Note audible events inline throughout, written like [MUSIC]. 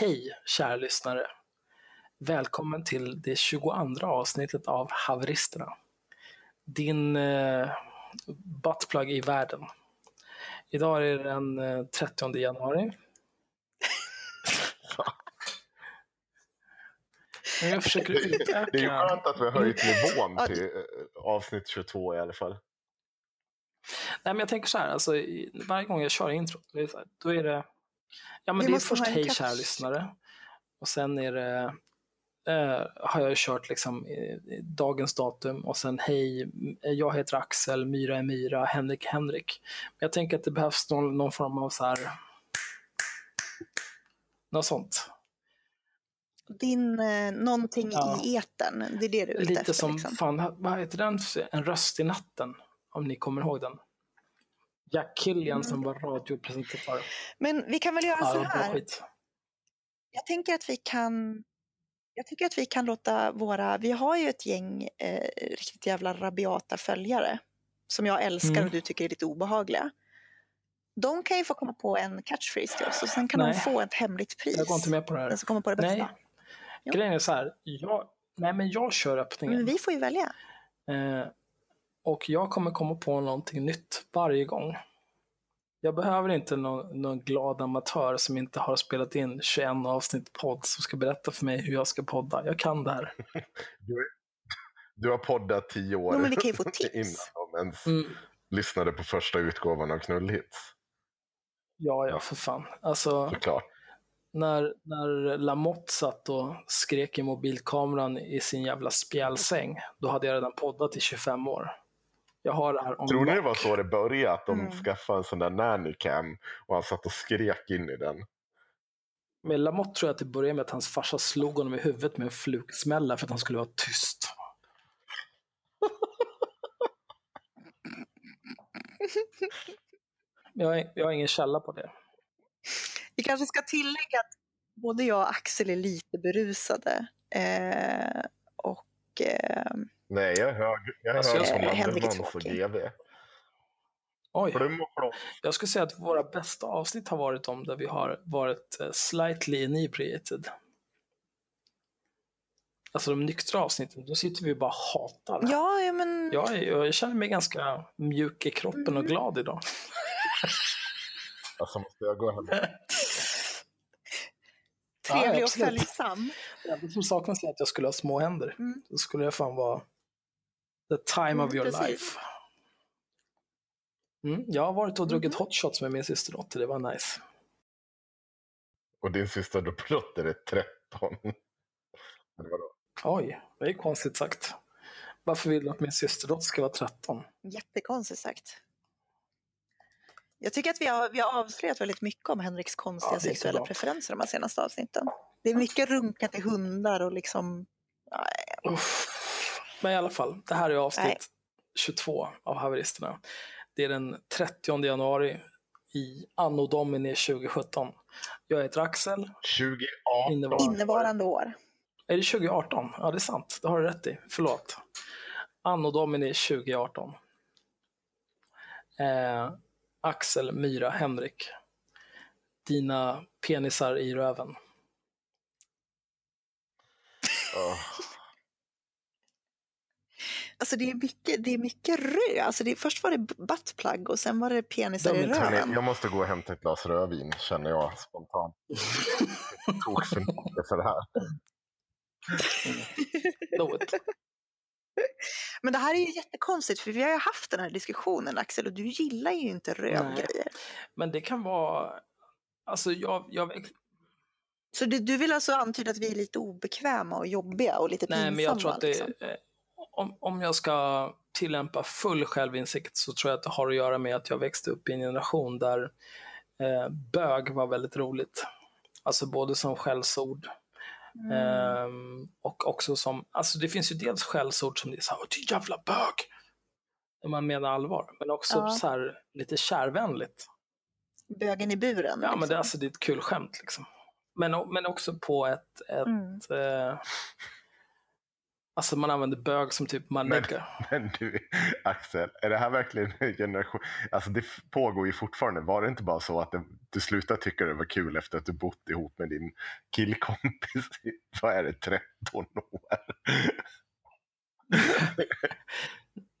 Hej kära lyssnare! Välkommen till det 22 avsnittet av Haveristerna. Din eh, buttplug i världen. Idag är det den eh, 30 januari. Men [LAUGHS] jag försöker utöka. Det är ju skönt att vi har höjt nivån till eh, avsnitt 22 i alla fall. Nej, men jag tänker så här, alltså, varje gång jag kör är så här, då är det... Ja, men Vi det är först hej kära lyssnare. Och sen är det, eh, har jag kört liksom eh, dagens datum och sen hej, m- jag heter Axel, Myra är Myra, Henrik Henrik. Men jag tänker att det behövs någon, någon form av så här... Något sånt. Din eh, någonting Ja. i etern, det är det du är ute Lite efter. som, liksom. fan, vad heter den? En röst i natten. Om ni kommer ihåg den. Jack Killian som var radiopresentatör. Men vi kan väl göra så här. Jag tänker att vi kan jag tycker att vi kan låta våra, vi har ju ett gäng eh, riktigt jävla rabiata följare som jag älskar Mm. och du tycker är lite obehagliga. De kan ju få komma på en catchphrase till oss och sen kan Nej. de få ett hemligt pris. Jag går inte med på det här. Den som kommer på det bästa. Nej. Grejen är så här, jag, nej men jag kör öppningen. Men vi får ju välja. Eh, och jag kommer komma på någonting nytt varje gång. Jag behöver inte någon, någon glad amatör som inte har spelat in 21 avsnitt podd som ska berätta för mig hur jag ska podda. Jag kan det här. [LAUGHS] Du, du har poddat tio år Jo, men vi kan ju få [LAUGHS] tips. innan de ens Mm. lyssnade på första utgåvan av Knullhits. Ja, ja, för fan. Alltså, Såklart. när, när Lamotte satt och skrek i mobilkameran i sin jävla spjälsäng, då hade jag redan poddat i 25 år. Jag har det här on Tror ni det var så det började? Att de Mm. skaffade en sån där nannycam och han satt och skrek in i den? Med Lamotte tror jag att det började med att hans farsa slog honom i huvudet med en flugsmälla för att han skulle vara tyst. jag, har, jag har ingen källa på det. Vi kanske ska tillägga att både jag och Axel är lite berusade. Eh, och eh, Nej, jag är hög. Jag är Alltså, hög jag- som. GV. Oj, jag skulle säga att våra bästa avsnitt har varit om där vi har varit eh, slightly inebriated. Alltså de nyktra avsnitten, då sitter vi och bara hatar. ja, ja, men Jag, är- jag känner mig ganska mjuk i kroppen Mm. och glad idag. Alltså måste jag gå hem. trevlig Ja, och följsam. Det som saknas är att jag skulle ha små händer. Mm. Då skulle jag fan vara the time of Mm, your precis. life. Mm, jag har varit och druckit Mhm. hot shots med min systerdotter, det var nice. Och din sista dotter är 13. Eller vadå? Oj, det är konstigt sagt. Varför vill du att min systerdotter ska vara 13? Jättekonstigt sagt. Jag tycker att vi har, vi har avslöjat väldigt mycket om Henriks konstiga Ja, sexuella bra. preferenser de här senaste avsnitten. Det är mycket runka till hundar och liksom... Uff. Men i alla fall, det här är avsnitt Nej. 22 av Haveristerna. Det är den 30 januari i Anno Domini 2017. Jag heter Axel. 2018. Innevarande. Innevarande år. Är det 2018? Ja, det är sant. Det har du rätt i. Förlåt. Anno Domini 2018. Eh, Axel, Myra, Henrik. Dina penisar i röven. Åh. Alltså det är mycket, det är mycket rö. Alltså det, först var det buttplug och sen var det penisar i röven. Jag måste gå och hämta ett glas rödvin känner jag spontant. [LAUGHS] Tog för mycket för det här. Men det här är ju jättekonstigt för vi har ju haft den här diskussionen Axel och du gillar ju inte rövgrejer. Men det kan vara... Alltså jag, jag, Så du, du vill alltså antyda att vi är lite obekväma och jobbiga och lite pinsamma? nej, men jag tror att det, liksom. Eh, om, om jag ska tillämpa full självinsikt så tror jag att det har att göra med att jag växte upp i en generation där eh, bög var väldigt roligt. Alltså både som skällsord Mm. ehm, och också som, alltså det finns ju dels skällsord som det är så här, "Åh, du jävla bög! Om man menar allvar, men också Ja. så här lite kärvänligt. Bögen i buren. Ja, liksom. men det, alltså, det är ett kul skämt liksom. Men, men också på ett, ett Mm. eh, Alltså man använder bög som typ man Men-. [LAUGHS] Men du, Axel, är det här verkligen en generation? Alltså det pågår ju fortfarande. Var det inte bara så att det, du slutade tycka det var kul efter att du bott ihop med din killkompis i, vad är det, 13 år?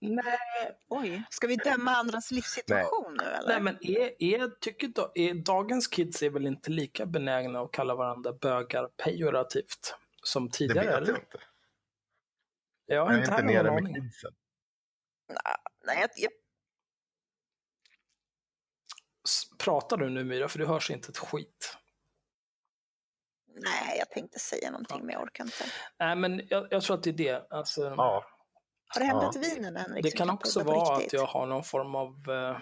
[LAUGHS] Nej, Oj, ska vi döma andras livssituation nu eller? Nej men är, är, tycker da, är, dagens kids är väl inte lika benägna att kalla varandra bögar pejorativt som Det tidigare? vet eller? jag inte. Jag har Jag är inte nere med kidsen. Nej, jag, Pratar du nu Myra? För du hörs inte ett skit. nej, jag tänkte säga någonting men jag orkar inte. Nej men jag, jag tror att det är det. Alltså, Ja, Har det hämtat vinen Henrik? det vi kan också vara att jag har någon form av... Eh,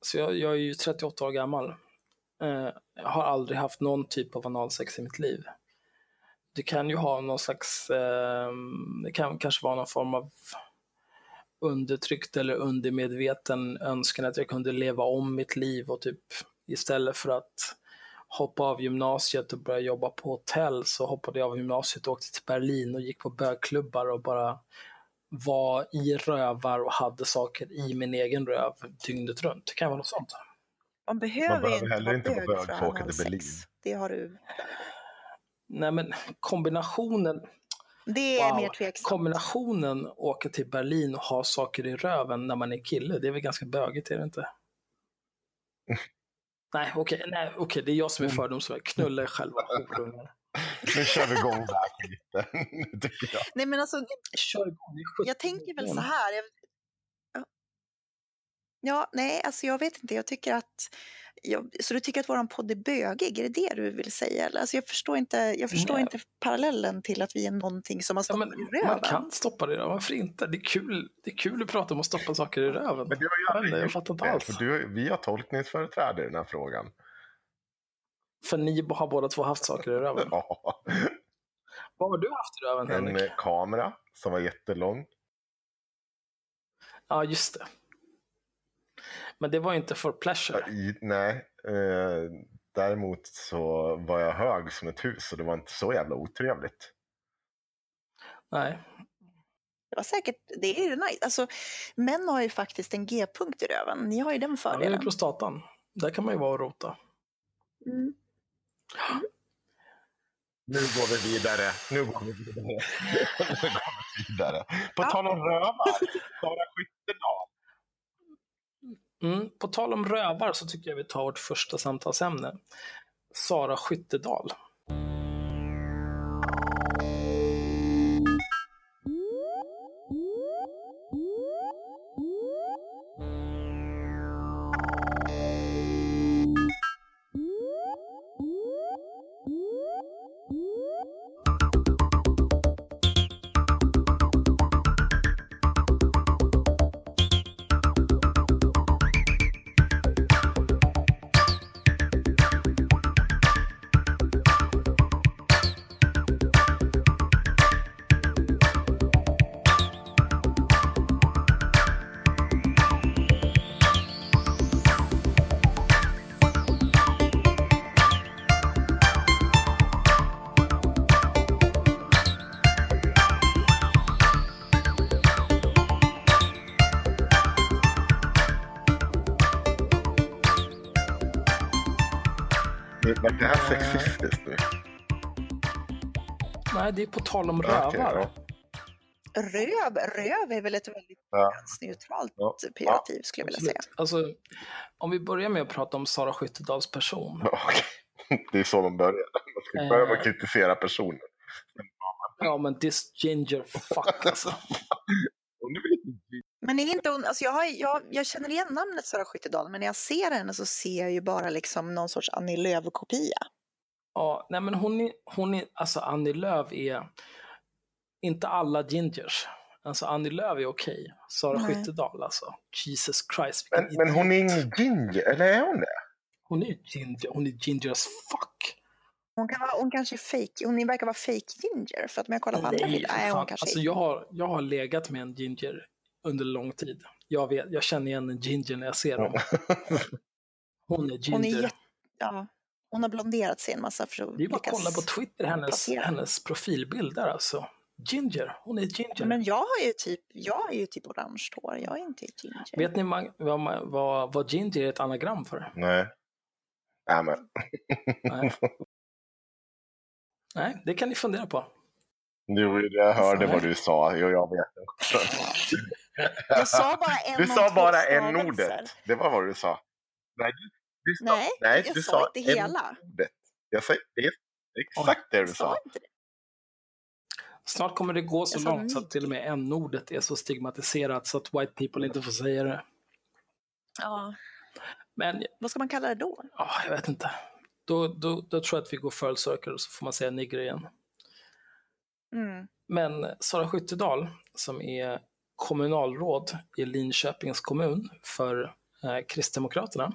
så jag, jag är ju 38 år gammal. Eh, jag har aldrig haft någon typ av analsex i mitt liv. Det kan ju ha någon slags... Eh, det kan kanske vara någon form av undertryckt eller undermedveten önskan att jag kunde leva om mitt liv och typ istället för att hoppa av gymnasiet och börja jobba på hotell så hoppade jag av gymnasiet och åkte till Berlin och gick på bögklubbar och bara var i rövar och hade saker i min egen röv dygnet runt. Det kan vara något sånt. Man behöver, behöver ju inte heller inte vara bög för att åka till. Berlin. Det har du. Nej men kombinationen, Det är Wow. mer tveksamt. kombinationen åka till Berlin och ha saker i röven när man är kille, det är väl ganska bögigt, är det inte? [LAUGHS] Nej, okej, nej, okej, det är jag som är fördomsfull. Knulla er själva, horungar. [LAUGHS] nu kör vi igång det här skiten, [LAUGHS] tycker jag. Nej men alltså, Kör igång, det är 70 jag tänker väl så här. Jag, ja. ja, nej, alltså jag vet inte. Jag tycker att... Jag, så du tycker att våran podd är bögig? Är det det du vill säga? Eller? Alltså jag förstår, inte, jag förstår Nej. inte parallellen till att vi är någonting som har Ja, stoppat men i röven. man kan stoppa det i röven, varför inte? Det är kul, det är kul att prata om att stoppa saker i röven. Men du har Jag inte, jag fattar inte det, alls. du, vi har tolkningsföreträde i den här frågan. För ni har båda två haft saker i röven. [LAUGHS] Ja. Vad har du haft i röven, En Henrik? kamera som var jättelång. Ja, just det. Men det var inte for pleasure. I, nej, eh, däremot så var jag hög som ett hus och det var inte så jävla otrevligt. Nej. Det var säkert, det är ju nice. Alltså, män har ju faktiskt en G-punkt i röven. Ni har ju den Ja, det är fördelen. prostatan. Där kan man ju vara och rota. Mm. Nu går vi vidare. Nu går vi vidare. [LAUGHS] nu går vi vidare. På Ja. tal om rövar, Sara Skyttedal. Mm. På tal om rövar så tycker jag vi tar vårt första samtalsämne. Sara Skyttedal. Nej, det är på tal om rövar. ja. Röv, röv är väl ett väldigt Ja. neutralt Ja. pejorativ skulle jag vilja säga. Alltså, om vi börjar med att prata om Sara Skyttedals person. [LAUGHS] Det är så man börjar. Man ska börja med att kritisera personen. Ja, men this ginger fuck alltså. [LAUGHS] Men är inte hon, alltså jag, har, jag, jag känner igen namnet Sara Skyttedal, men när jag ser henne så ser jag ju bara liksom någon sorts Annie Lööf-kopia. Ja, nej men hon är, hon är, alltså Annie Lööf är, inte alla gingers. Alltså Annie Lööf är okej. Sara Nej. Skyttedal alltså. Jesus Christ. Men, men hon är ingen ginger, eller är hon det? Hon är ginger, hon är ginger as fuck. Hon, kan vara, hon kanske är fake, hon verkar vara fake ginger, för att om jag kollar på andra bilder, nej hon kanske alltså, jag, har, jag har legat med en ginger under lång tid. Jag, vet, jag känner igen en ginger när jag ser dem. [LAUGHS] Hon är ginger. Hon är jätte, ja, hon har blonderat sig en massa för att det är bara att kolla på Twitter, hennes, placera. hennes profilbilder alltså. Ginger, hon är ginger. Men jag har ju typ, jag har ju typ orange hår, jag är inte ginger. Vet ni vad, vad, vad ginger är ett anagram för? Nej. Nej, men. Nej. Nej, det kan ni fundera på. Jo, jag hörde vad du sa. Jo, jag vet också. Jag sa bara en Du sa bara stavelser. n-ordet. Det var vad du sa. Nej, du, sa, Nej, nej jag du sa sa inte hela. n-ordet. Jag säger, det är exakt det du sa. sa det. Snart kommer det gå så sa långt så att till och med n-ordet är så stigmatiserat så att white people inte får säga det. Ja, Men vad ska man kalla det då? ja, jag vet inte. Då, då, då tror jag att vi går full circle och så får man säga nigger igen. Mm. Men Sara Skyttedal, som är kommunalråd i Linköpings kommun för eh, Kristdemokraterna,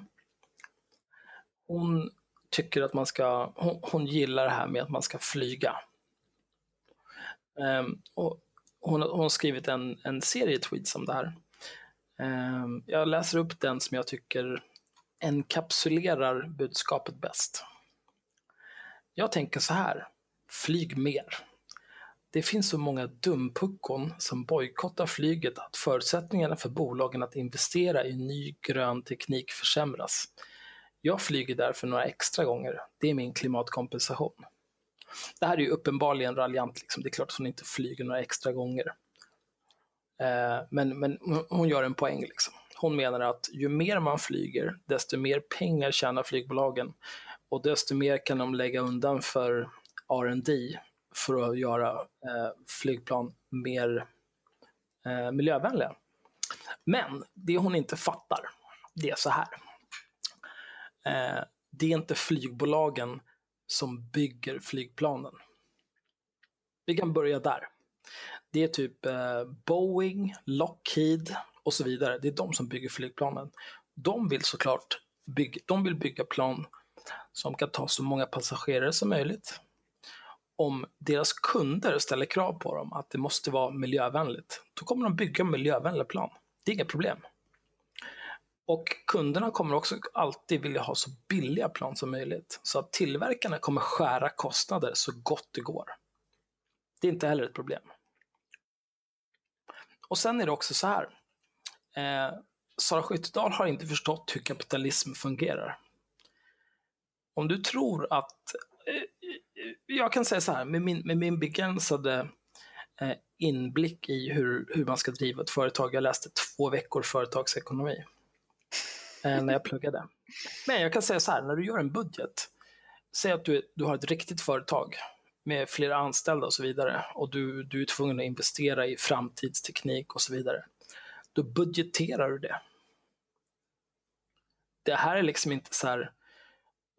hon tycker att man ska, hon, hon gillar det här med att man ska flyga. Um, och hon, hon har skrivit en, en serie tweets om det här. Um, jag läser upp den som jag tycker enkapsulerar budskapet bäst. Jag tänker så här, flyg mer. Det finns så många dumpuckon som bojkottar flyget att förutsättningarna för bolagen att investera i ny grön teknik försämras. Jag flyger därför några extra gånger. Det är min klimatkompensation. Det här är ju uppenbarligen raljant, liksom. det är klart att hon inte flyger några extra gånger. Eh, men, men hon- gör en poäng. Liksom. Hon menar att ju mer man flyger, desto mer pengar tjänar flygbolagen och desto mer kan de lägga undan för R&D för att göra eh, flygplan mer eh, miljövänliga. Men det hon inte fattar, det är så här. Eh, det är inte flygbolagen som bygger flygplanen. Vi kan börja där. Det är typ eh, Boeing, Lockheed och så vidare. Det är de som bygger flygplanen. De vill såklart bygga, de vill bygga plan som kan ta så många passagerare som möjligt. Om deras kunder ställer krav på dem att det måste vara miljövänligt, då kommer de bygga miljövänliga plan. Det är inga problem. Och kunderna kommer också alltid vilja ha så billiga plan som möjligt. Så att tillverkarna kommer skära kostnader så gott det går. Det är inte heller ett problem. Och sen är det också så här. Eh, Sara Skyttedal har inte förstått hur kapitalism fungerar. Om du tror att... Eh, jag kan säga så här, med min, med min begränsade eh, inblick i hur, hur man ska driva ett företag. Jag läste två veckor företagsekonomi Eh, när jag pluggade. Men jag kan säga så här, när du gör en budget, säg att du, du har ett riktigt företag med flera anställda och så vidare och du, du är tvungen att investera i framtidsteknik och så vidare. Då budgeterar du det. Det här är liksom inte så här,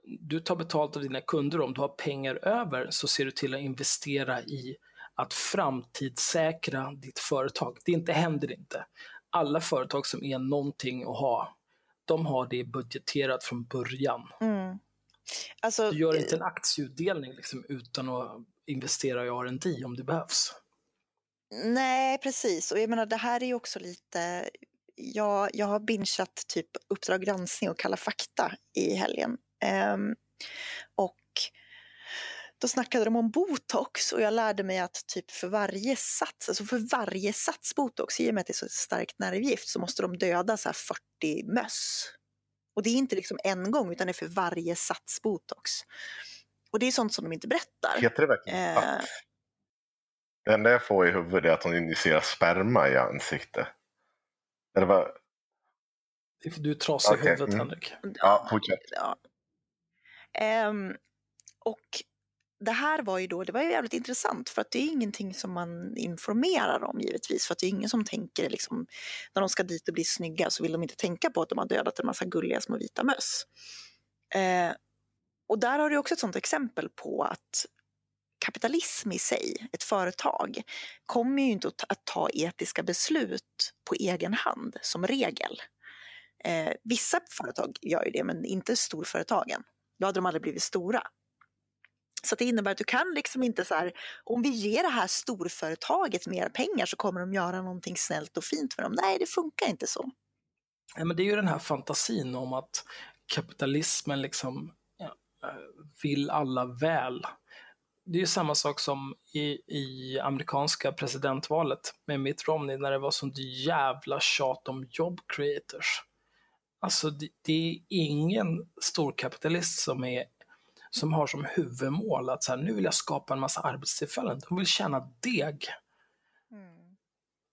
du tar betalt av dina kunder, om du har pengar över så ser du till att investera i att framtidssäkra ditt företag. Det inte händer inte. Alla företag som är någonting att ha, de har det budgeterat från början. Mm. Alltså, Du gör inte en aktieutdelning liksom, utan att investera i R&D om det behövs. Nej, precis. Och jag menar, det här är ju också lite... Jag, jag har bingeat typ Uppdrag granskning och Kalla fakta i helgen. Ehm, och då snackade de om botox och jag lärde mig att typ för varje sats, alltså för varje sats botox, i och med att det är så starkt nervgift, så måste de döda så här 40 möss. Och det är inte liksom en gång, utan det är för varje sats botox. Och det är sånt som de inte berättar. Heter det verkligen Eh. Det enda jag får i huvudet är att hon injicerar sperma i ansiktet. Eller vad? Du är trasig i huvudet, mm. Henrik. Ja, fortsätt. Ja. Ehm, och det här var ju då, det var ju jävligt intressant för att det är ingenting som man informerar om givetvis för att det är ingen som tänker liksom när de ska dit och bli snygga så vill de inte tänka på att de har dödat en massa gulliga små vita möss. Eh, och där har du också ett sånt exempel på att kapitalism i sig, ett företag, kommer ju inte att ta, att ta etiska beslut på egen hand som regel. Eh, vissa företag gör ju det, men inte storföretagen. Då hade de aldrig blivit stora. Så det innebär att du kan liksom inte så här, om vi ger det här storföretaget mer pengar så kommer de göra någonting snällt och fint för dem. Nej, det funkar inte så. Ja, men det är ju den här fantasin om att kapitalismen liksom ja, eh, vill alla väl. det är ju samma sak som i, i amerikanska presidentvalet med Mitt Romney när det var sånt jävla tjat om job creators. Alltså det, det är ingen storkapitalist som, är, som har som huvudmål att så här, nu vill jag skapa en massa arbetstillfällen. De vill tjäna deg. Mm.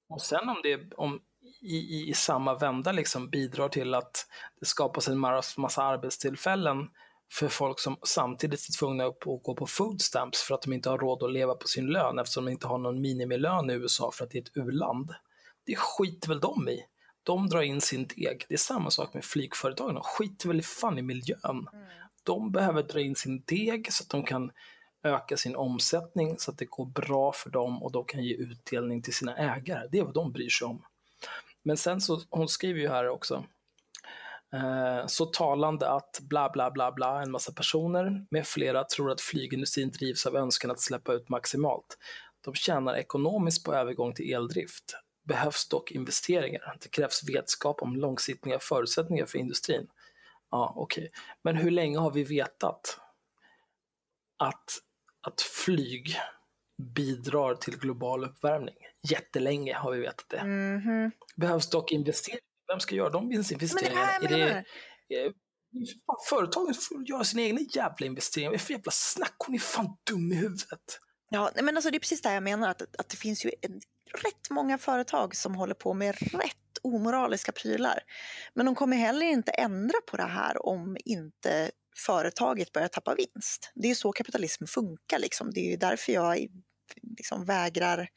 Och sen om det om i, i, i samma vända liksom bidrar till att det skapas en massa, massa arbetstillfällen för folk som samtidigt är tvungna att gå på food stamps för att de inte har råd att leva på sin lön eftersom de inte har någon minimilön i USA för att det är ett u-land. Det skiter väl de i. De drar in sin deg. Det är samma sak med flygföretagen. De skiter väl i fan i miljön. Mm. De behöver dra in sin deg så att de kan öka sin omsättning så att det går bra för dem och de kan ge utdelning till sina ägare. Det är vad de bryr sig om. Men sen så, hon skriver ju här också, eh, så talande att bla bla bla bla, en massa personer med flera tror att flygindustrin drivs av önskan att släppa ut maximalt. De tjänar ekonomiskt på övergång till eldrift. Behövs dock investeringar. Det krävs vetskap om långsiktiga förutsättningar för industrin. Ja, okej. Okay. Men hur länge har vi vetat att, att flyg bidrar till global uppvärmning? Jättelänge har vi vetat det. Mhm. Behövs dock investeringar. Vem ska göra de Men det investeringarna? här Är det, eh, företagen får göra sina egna jävla investeringar. Vad är för jävla snack? Hon är fan dum i huvudet. Ja, men alltså det är precis det jag menar, att, att det finns ju en, rätt många företag som håller på med rätt omoraliska prylar. Men de kommer heller inte ändra på det här om inte företaget börjar tappa vinst. Det är så kapitalism funkar. Liksom. Det är därför jag liksom vägrar...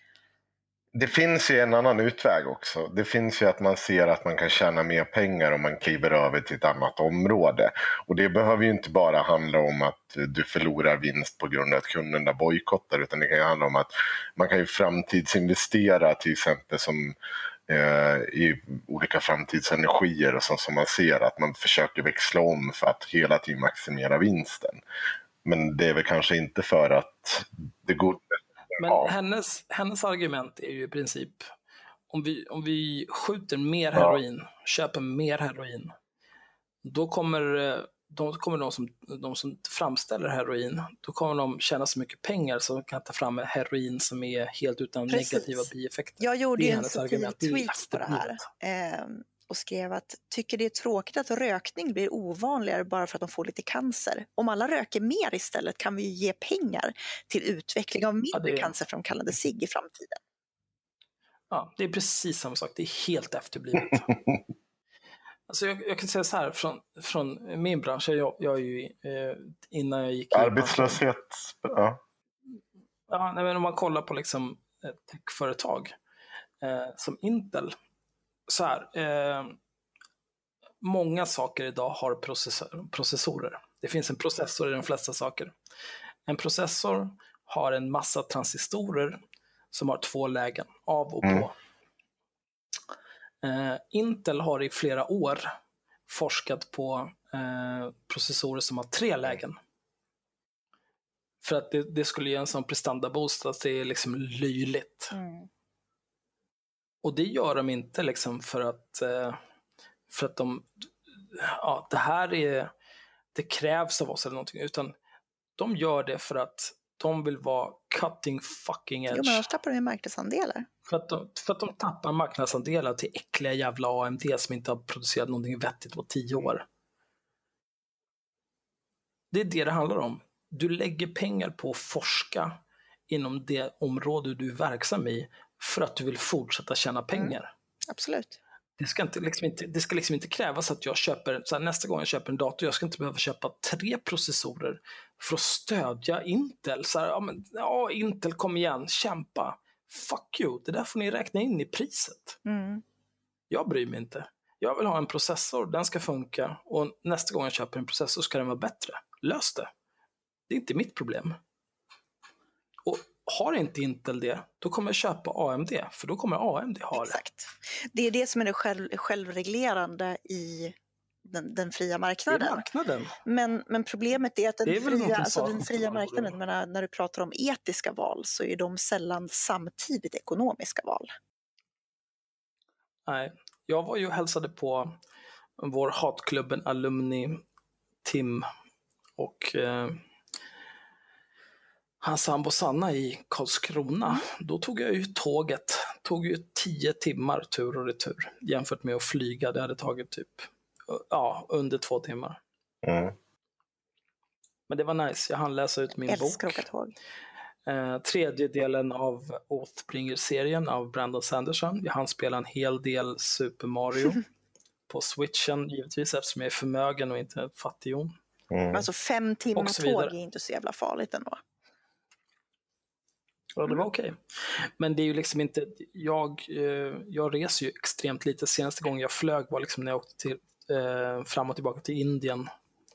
Det finns ju en annan utväg också. Det finns ju att man ser att man kan tjäna mer pengar om man kliver över till ett annat område. Och det behöver ju inte bara handla om att du förlorar vinst på grund av att kunderna bojkottar utan det kan ju handla om att man kan ju framtidsinvestera till exempel som eh, i olika framtidsenergier och sånt som man ser att man försöker växla om för att hela tiden maximera vinsten. Men det är väl kanske inte för att det går men Ja. hennes, hennes argument är ju i princip om vi, om vi skjuter mer Ja. heroin, köper mer heroin, då kommer, eh, de, kommer de, som, de som framställer heroin, då kommer de tjäna så mycket pengar så de kan ta fram heroin som är helt utan Precis. negativa bieffekter. Jag gjorde ju en subtil tweet på det här eh, och skrev att tycker det är tråkigt att rökning blir ovanligare bara för att de får lite cancer. Om alla röker mer istället kan vi ju ge pengar till utveckling av mindre det är- cancerframkallande cigg i framtiden. Ja, det är precis samma sak. Det är helt efterblivet. [LAUGHS] alltså jag, jag kan säga så här, från, från min bransch, jag, jag är ju, eh, innan jag gick branschen- arbetslöshet. Ja. Ja, nej, men om man kollar på liksom techföretag eh, som Intel. Så här, eh, många saker idag har processor, processorer. Det finns en processor i de flesta saker. En processor har en massa transistorer som har två lägen, av och på. Mm. Eh, Intel har i flera år forskat på eh, processorer som har tre lägen. För att det, det skulle ge en sån prestanda-boost att det är liksom löjligt. Och det gör de inte liksom för att, eh, för att de, ja, det här är, det krävs av oss eller någonting, utan de gör det för att de vill vara cutting fucking Jo, edge. men annars tappar de ju marknadsandelar. För att, de, för att de tappar marknadsandelar till äckliga jävla AMD som inte har producerat någonting vettigt på tio år. Det är det det handlar om. Du lägger pengar på att forska inom det område du är verksam i för att du vill fortsätta tjäna pengar. Absolut. Det ska, inte, liksom inte, det ska liksom inte krävas att jag köper, så här, nästa gång jag köper en dator, jag ska inte behöva köpa tre processorer för att stödja Intel. Så här, ja, men, ja, Intel kom igen, kämpa. Fuck you, det där får ni räkna in i priset. Mm. Jag bryr mig inte. Jag vill ha en processor, den ska funka och nästa gång jag köper en processor ska den vara bättre. Lös det. Det är inte mitt problem. Har inte Intel det, då kommer jag köpa AMD, för då kommer AMD ha det. Exakt. Det är det som är det själv, självreglerande i den, den fria marknaden. marknaden. Men, men problemet är att den är fria, alltså den fria marknaden, menar, när du pratar om etiska val så är de sällan samtidigt ekonomiska val. Nej, jag var ju och hälsade på vår hatklubben Alumni Tim och eh, hans sambo Sanna i Karlskrona, då tog jag ju tåget. tog ju tio timmar tur och retur jämfört med att flyga. Det hade tagit typ ja, under två timmar. Mm. Men det var nice, jag hann läsa ut min Älskar bok. åka tåg. Eh, tredje delen av Oathbringer-serien av Brandon Sanderson. Jag hann spela en hel del Super Mario [LAUGHS] på switchen givetvis eftersom jag är förmögen och inte fattighjon. Mm. Men alltså fem timmar tåg är inte så jävla farligt ändå. Ja, det var okej. Men det är ju liksom inte, jag, eh, jag reser ju extremt lite. Senaste gången jag flög var liksom när jag åkte till, eh, fram och tillbaka till Indien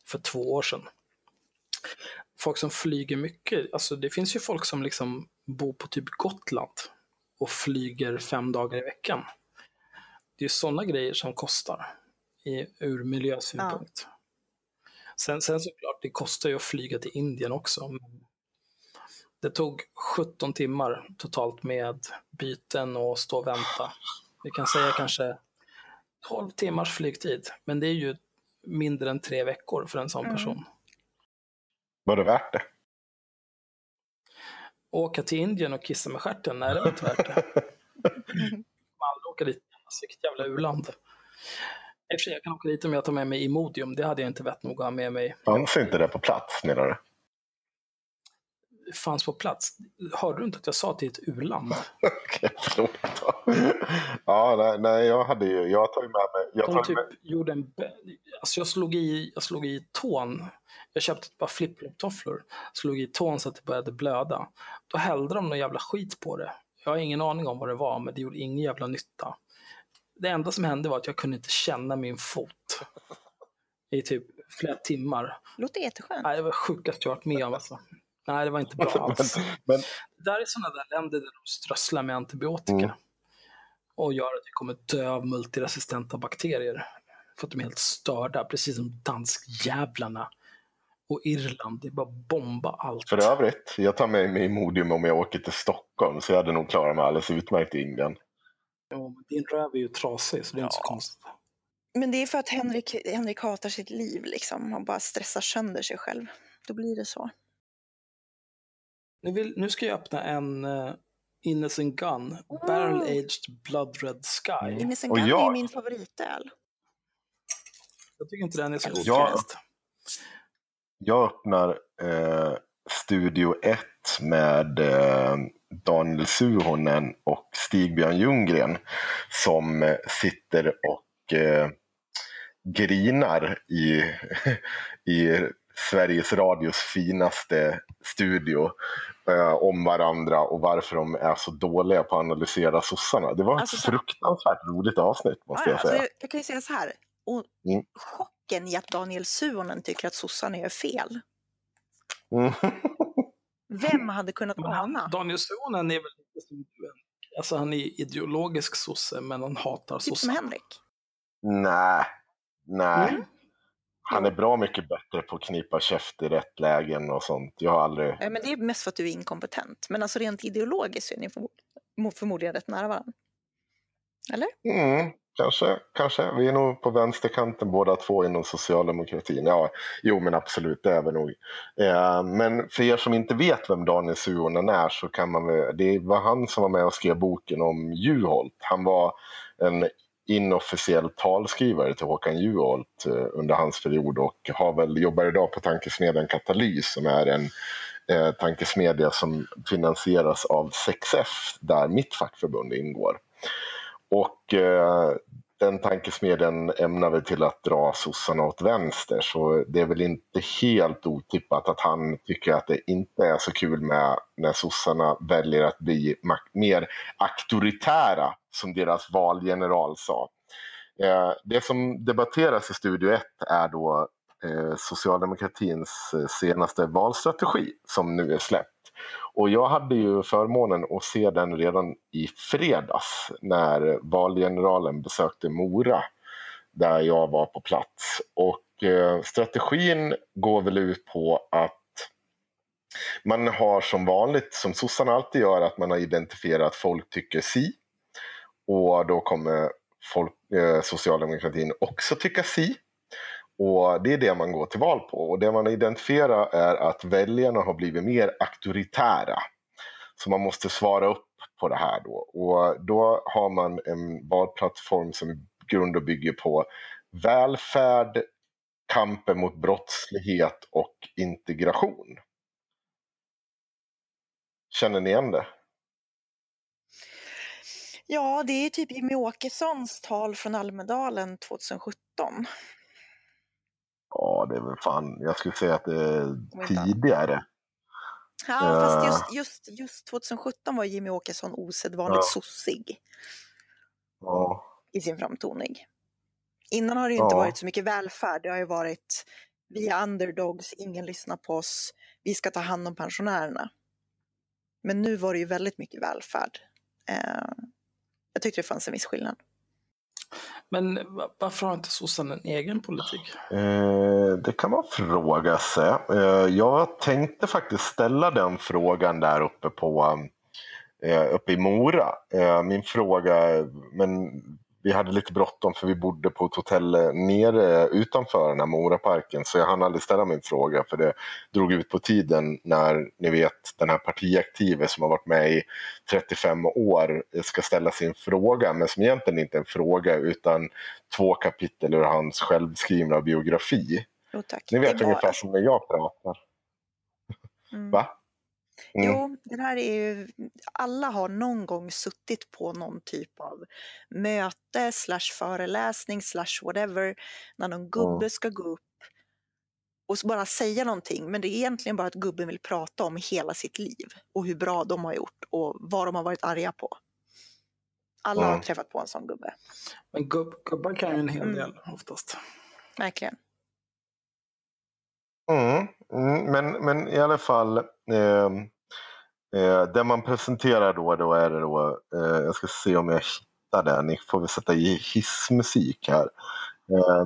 för två år sedan. Folk som flyger mycket, alltså det finns ju folk som liksom bor på typ Gotland och flyger fem dagar i veckan. Det är sådana grejer som kostar i, ur miljösynpunkt. Sen, sen såklart, det kostar ju att flyga till Indien också. Men det tog 17 timmar totalt med byten och stå och vänta. Vi kan säga kanske 12 timmars flygtid, men det är ju mindre än tre veckor för en sån Mm. person. Var det värt det? Åka till Indien och kissa med stjärten, nej det var inte värt det. [LAUGHS] Man åka dit, vilket jävla u-land. I och för sig, jag kan åka dit om jag tar med mig Imodium, det hade jag inte vett nog att ha med mig. Fanns inte det på plats menar du? Fanns på plats. Hörde du inte att jag sa att det är ett u-land? [LAUGHS] Okej, förlåt. Ja, nej, nej, jag hade ju, jag har tagit med mig, jag har typ med, gjorde en... Alltså jag slog i, jag slog i tån. Jag köpte ett par flip-flop-tofflor. Slog i tån så att det började blöda. Då hällde de någon jävla skit på det. Jag har ingen aning om vad det var, men det gjorde ingen jävla nytta. Det enda som hände var att jag kunde inte känna min fot. I typ flera timmar. Låter jätteskönt. Nej, det var det sjukaste jag varit med om. Alltså. Nej, det var inte [LAUGHS] bra alls. men, men Det där är sådana där länder där de strösslar med antibiotika. Mm. Och gör att vi kommer dö av multiresistenta bakterier. För att de är helt störda, precis som danskjävlarna. Och Irland, det är bara bomba allt. för övrigt, jag tar med mig Imodium om jag åker till Stockholm så jag hade nog klarat mig alldeles utmärkt i Indien. Ja, men din röv är ju trasig, så det är inte så Ja. konstigt. Men det är för att Henrik, Henrik hatar sitt liv liksom. Han bara stressar sönder sig själv. Då blir det så. Nu, vill, nu ska jag öppna en uh, Innocent Gun, Barrel Aged Blood Red Sky. Mm. Innocent Gun jag- är min favoritöl. Jag tycker inte den är så god Ja. faktiskt. Jag öppnar eh, Studio 1 med eh, Daniel Suhonen och Stig-Björn Ljunggren som eh, sitter och eh, grinar i, [LAUGHS] i Sveriges Radios finaste studio eh, om varandra och varför de är så dåliga på att analysera sossarna. Det var ett Alltså, så- fruktansvärt roligt avsnitt måste Ja, jag alltså, säga. jag, jag kan ju säga så här. Och Mm. Chocken i att Daniel Suhonen tycker att sossarna gör fel. Mm. Vem [LAUGHS] hade kunnat ana? Daniel Suhonen är väl lite som du. Alltså han är ideologisk sosse, men han hatar Typ som. Henrik. Nej, nej. Mm. Han är bra mycket bättre på att knipa käft i rätt lägen och sånt. Jag har aldrig... Ja, men det är mest för att du är inkompetent. Men alltså rent ideologiskt är ni förmod- förmodligen rätt nära varandra. Eller? Mm, kanske, kanske. Vi är nog på vänsterkanten båda två inom socialdemokratin. Ja, jo men absolut, det är vi nog. Eh, men för er som inte vet vem Daniel Suhonen är så kan man väl, det var han som var med och skrev boken om Juholt. Han var en inofficiell talskrivare till Håkan Juholt eh, under hans period och har väl, jobbar idag på tankesmedjan Katalys som är en eh, tankesmedja som finansieras av 6F där mitt fackförbund ingår. Och eh, den tankesmedjan ämnar väl till att dra sossarna åt vänster så det är väl inte helt otippat att han tycker att det inte är så kul med när sossarna väljer att bli mer auktoritära som deras valgeneral sa. Eh, det som debatteras i Studio 1 är då eh, socialdemokratins eh, senaste valstrategi som nu är släppt. Och jag hade ju förmånen att se den redan i fredags när valgeneralen besökte Mora där jag var på plats. Och eh, strategin går väl ut på att man har som vanligt, som sossarna alltid gör, att man har identifierat att folk tycker si. Och då kommer folk, eh, socialdemokratin också tycka si. Och Det är det man går till val på. Och Det man identifierar är att väljarna har blivit mer auktoritära. Så man måste svara upp på det här då. Och då har man en valplattform som i grund och bygger på välfärd, kampen mot brottslighet och integration. Känner ni igen det? Ja, det är typ Jimmie Åkessons tal från Almedalen 2017. Ja, det är väl fan, jag skulle säga att det är tidigare. Ja, uh, fast just, just, just 2017 var Jimmy Åkesson osedvanligt ja. sossig. Ja. I sin framtoning. Innan har det ju inte varit så mycket välfärd. Det har ju varit vi är underdogs, ingen lyssnar på oss, vi ska ta hand om pensionärerna. Men nu var det ju väldigt mycket välfärd. Uh, jag tyckte det fanns en viss skillnad. Men varför har inte sossarna en egen politik? Eh, det kan man fråga sig. Eh, jag tänkte faktiskt ställa den frågan där uppe på eh, uppe i Mora. Eh, min fråga, men vi hade lite bråttom för vi bodde på ett hotell eh, nere utanför den här Moraparken så jag hann aldrig ställa min fråga för det drog ut på tiden när ni vet den här partiaktive som har varit med i 35 år ska ställa sin fråga men som egentligen inte är en fråga utan två kapitel ur hans självskrivna biografi. Oh, tack. Ni vet ungefär som när jag pratar. Mm. Va? Mm. Jo, det här är ju, alla har någon gång suttit på någon typ av möte slash föreläsning slash whatever när någon gubbe mm. ska gå upp och bara säga någonting men det är egentligen bara att gubben vill prata om hela sitt liv och hur bra de har gjort och vad de har varit arga på. Alla mm. har träffat på en sån gubbe. Men gubb, gubbar kan ju en hel mm. del oftast. Verkligen. Mm, mm, men, men i alla fall, eh, eh, det man presenterar då, då är det då, eh, jag ska se om jag hittar det, ni får väl sätta i hissmusik här. Eh,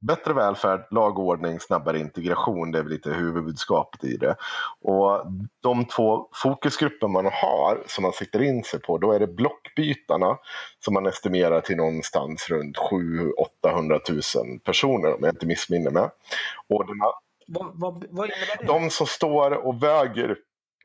Bättre välfärd, lagordning, snabbare integration, det är väl lite huvudbudskapet i det. Och de två fokusgrupper man har som man siktar in sig på, då är det blockbytarna som man estimerar till någonstans runt 700 000-800 000 personer om jag inte missminner mig. Och vad, vad, vad innebär det? De som står och väger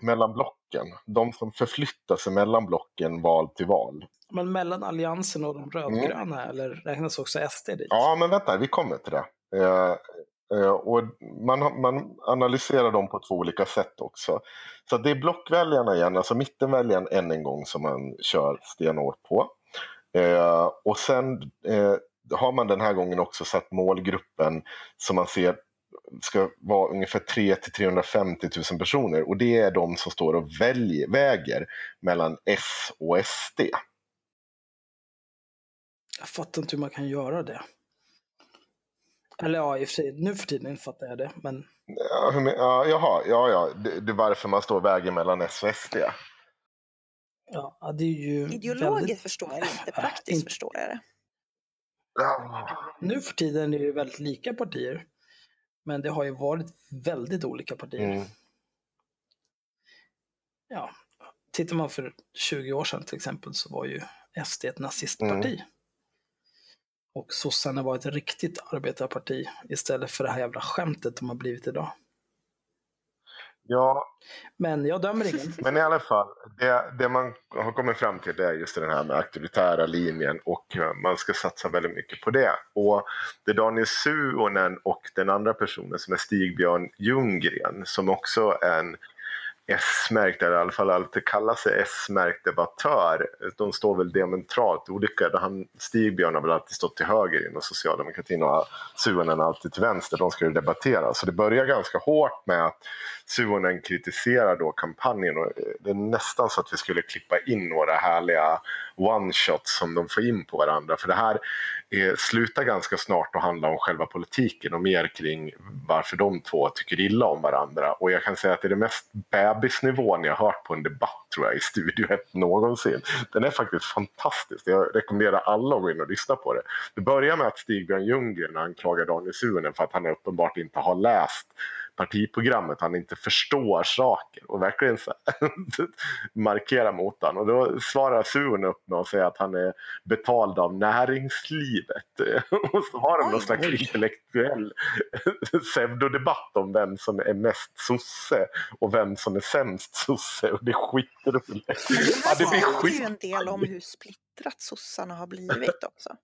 mellan blocken, de som förflyttar sig mellan blocken val till val. Men mellan Alliansen och de rödgröna, mm. eller räknas också SD dit? Ja, men vänta, vi kommer till det. Eh, eh, och man, man analyserar dem på två olika sätt också. Så det är blockväljarna igen, alltså mittenväljaren än en gång som man kör stenhårt på. Eh, och sen eh, har man den här gången också satt målgruppen som man ser ska vara ungefär 3 till 350 000 personer och det är de som står och väljer, väger mellan S och SD. Jag fattar inte hur man kan göra det. Eller ja, i och för sig, nu för tiden fattar jag det, men... Ja, ja, jaha, ja, ja. Det, det är varför man står och väger mellan S och SD. Ja, det är ju... Ideologiskt väldigt... förstår jag inte, praktiskt inte... förstår jag det. Ja. Nu för tiden är det väldigt lika partier. Men det har ju varit väldigt olika partier. Mm. Ja, tittar man för 20 år sedan till exempel så var ju SD ett nazistparti. Mm. Och sossarna var ett riktigt arbetarparti istället för det här jävla skämtet de har blivit idag. Ja. Men jag dömer ingen. [LAUGHS] Men i alla fall, det, det man har kommit fram till det är just den här med auktoritära linjen och man ska satsa väldigt mycket på det. Och det är Daniel Suonen och den andra personen som är Stig-Björn Ljunggren som också är en S-märkt, eller i alla fall alltid kallar sig S-märkt debattör. De står väl diametralt olika. Han, Stigbjörn har väl alltid stått till höger inom socialdemokratin och Suonen alltid till vänster. De ska ju debattera. Så det börjar ganska hårt med att Suonen kritiserar då kampanjen och det är nästan så att vi skulle klippa in några härliga one-shots som de får in på varandra. För det här är, slutar ganska snart att handla om själva politiken och mer kring varför de två tycker illa om varandra. Och jag kan säga att det är den mest bebisnivån jag hört på en debatt tror jag i Studio 1 någonsin. Den är faktiskt fantastisk. Jag rekommenderar alla att gå in och lyssna på det. Det börjar med att Stig-Björn Ljunggren anklagar Daniel Suhonen för att han uppenbart inte har läst partiprogrammet, han inte förstår saker och verkligen så [LAUGHS] markera mot honom. Och då svarar Suon upp med att säga att han är betald av näringslivet. [LAUGHS] och så har de någon slags intellektuell [LAUGHS] pseudodebatt om vem som är mest sosse och vem som är sämst sosse och det är skitroligt. Ja, det blir ju en del om hur splittrat sossarna har blivit också.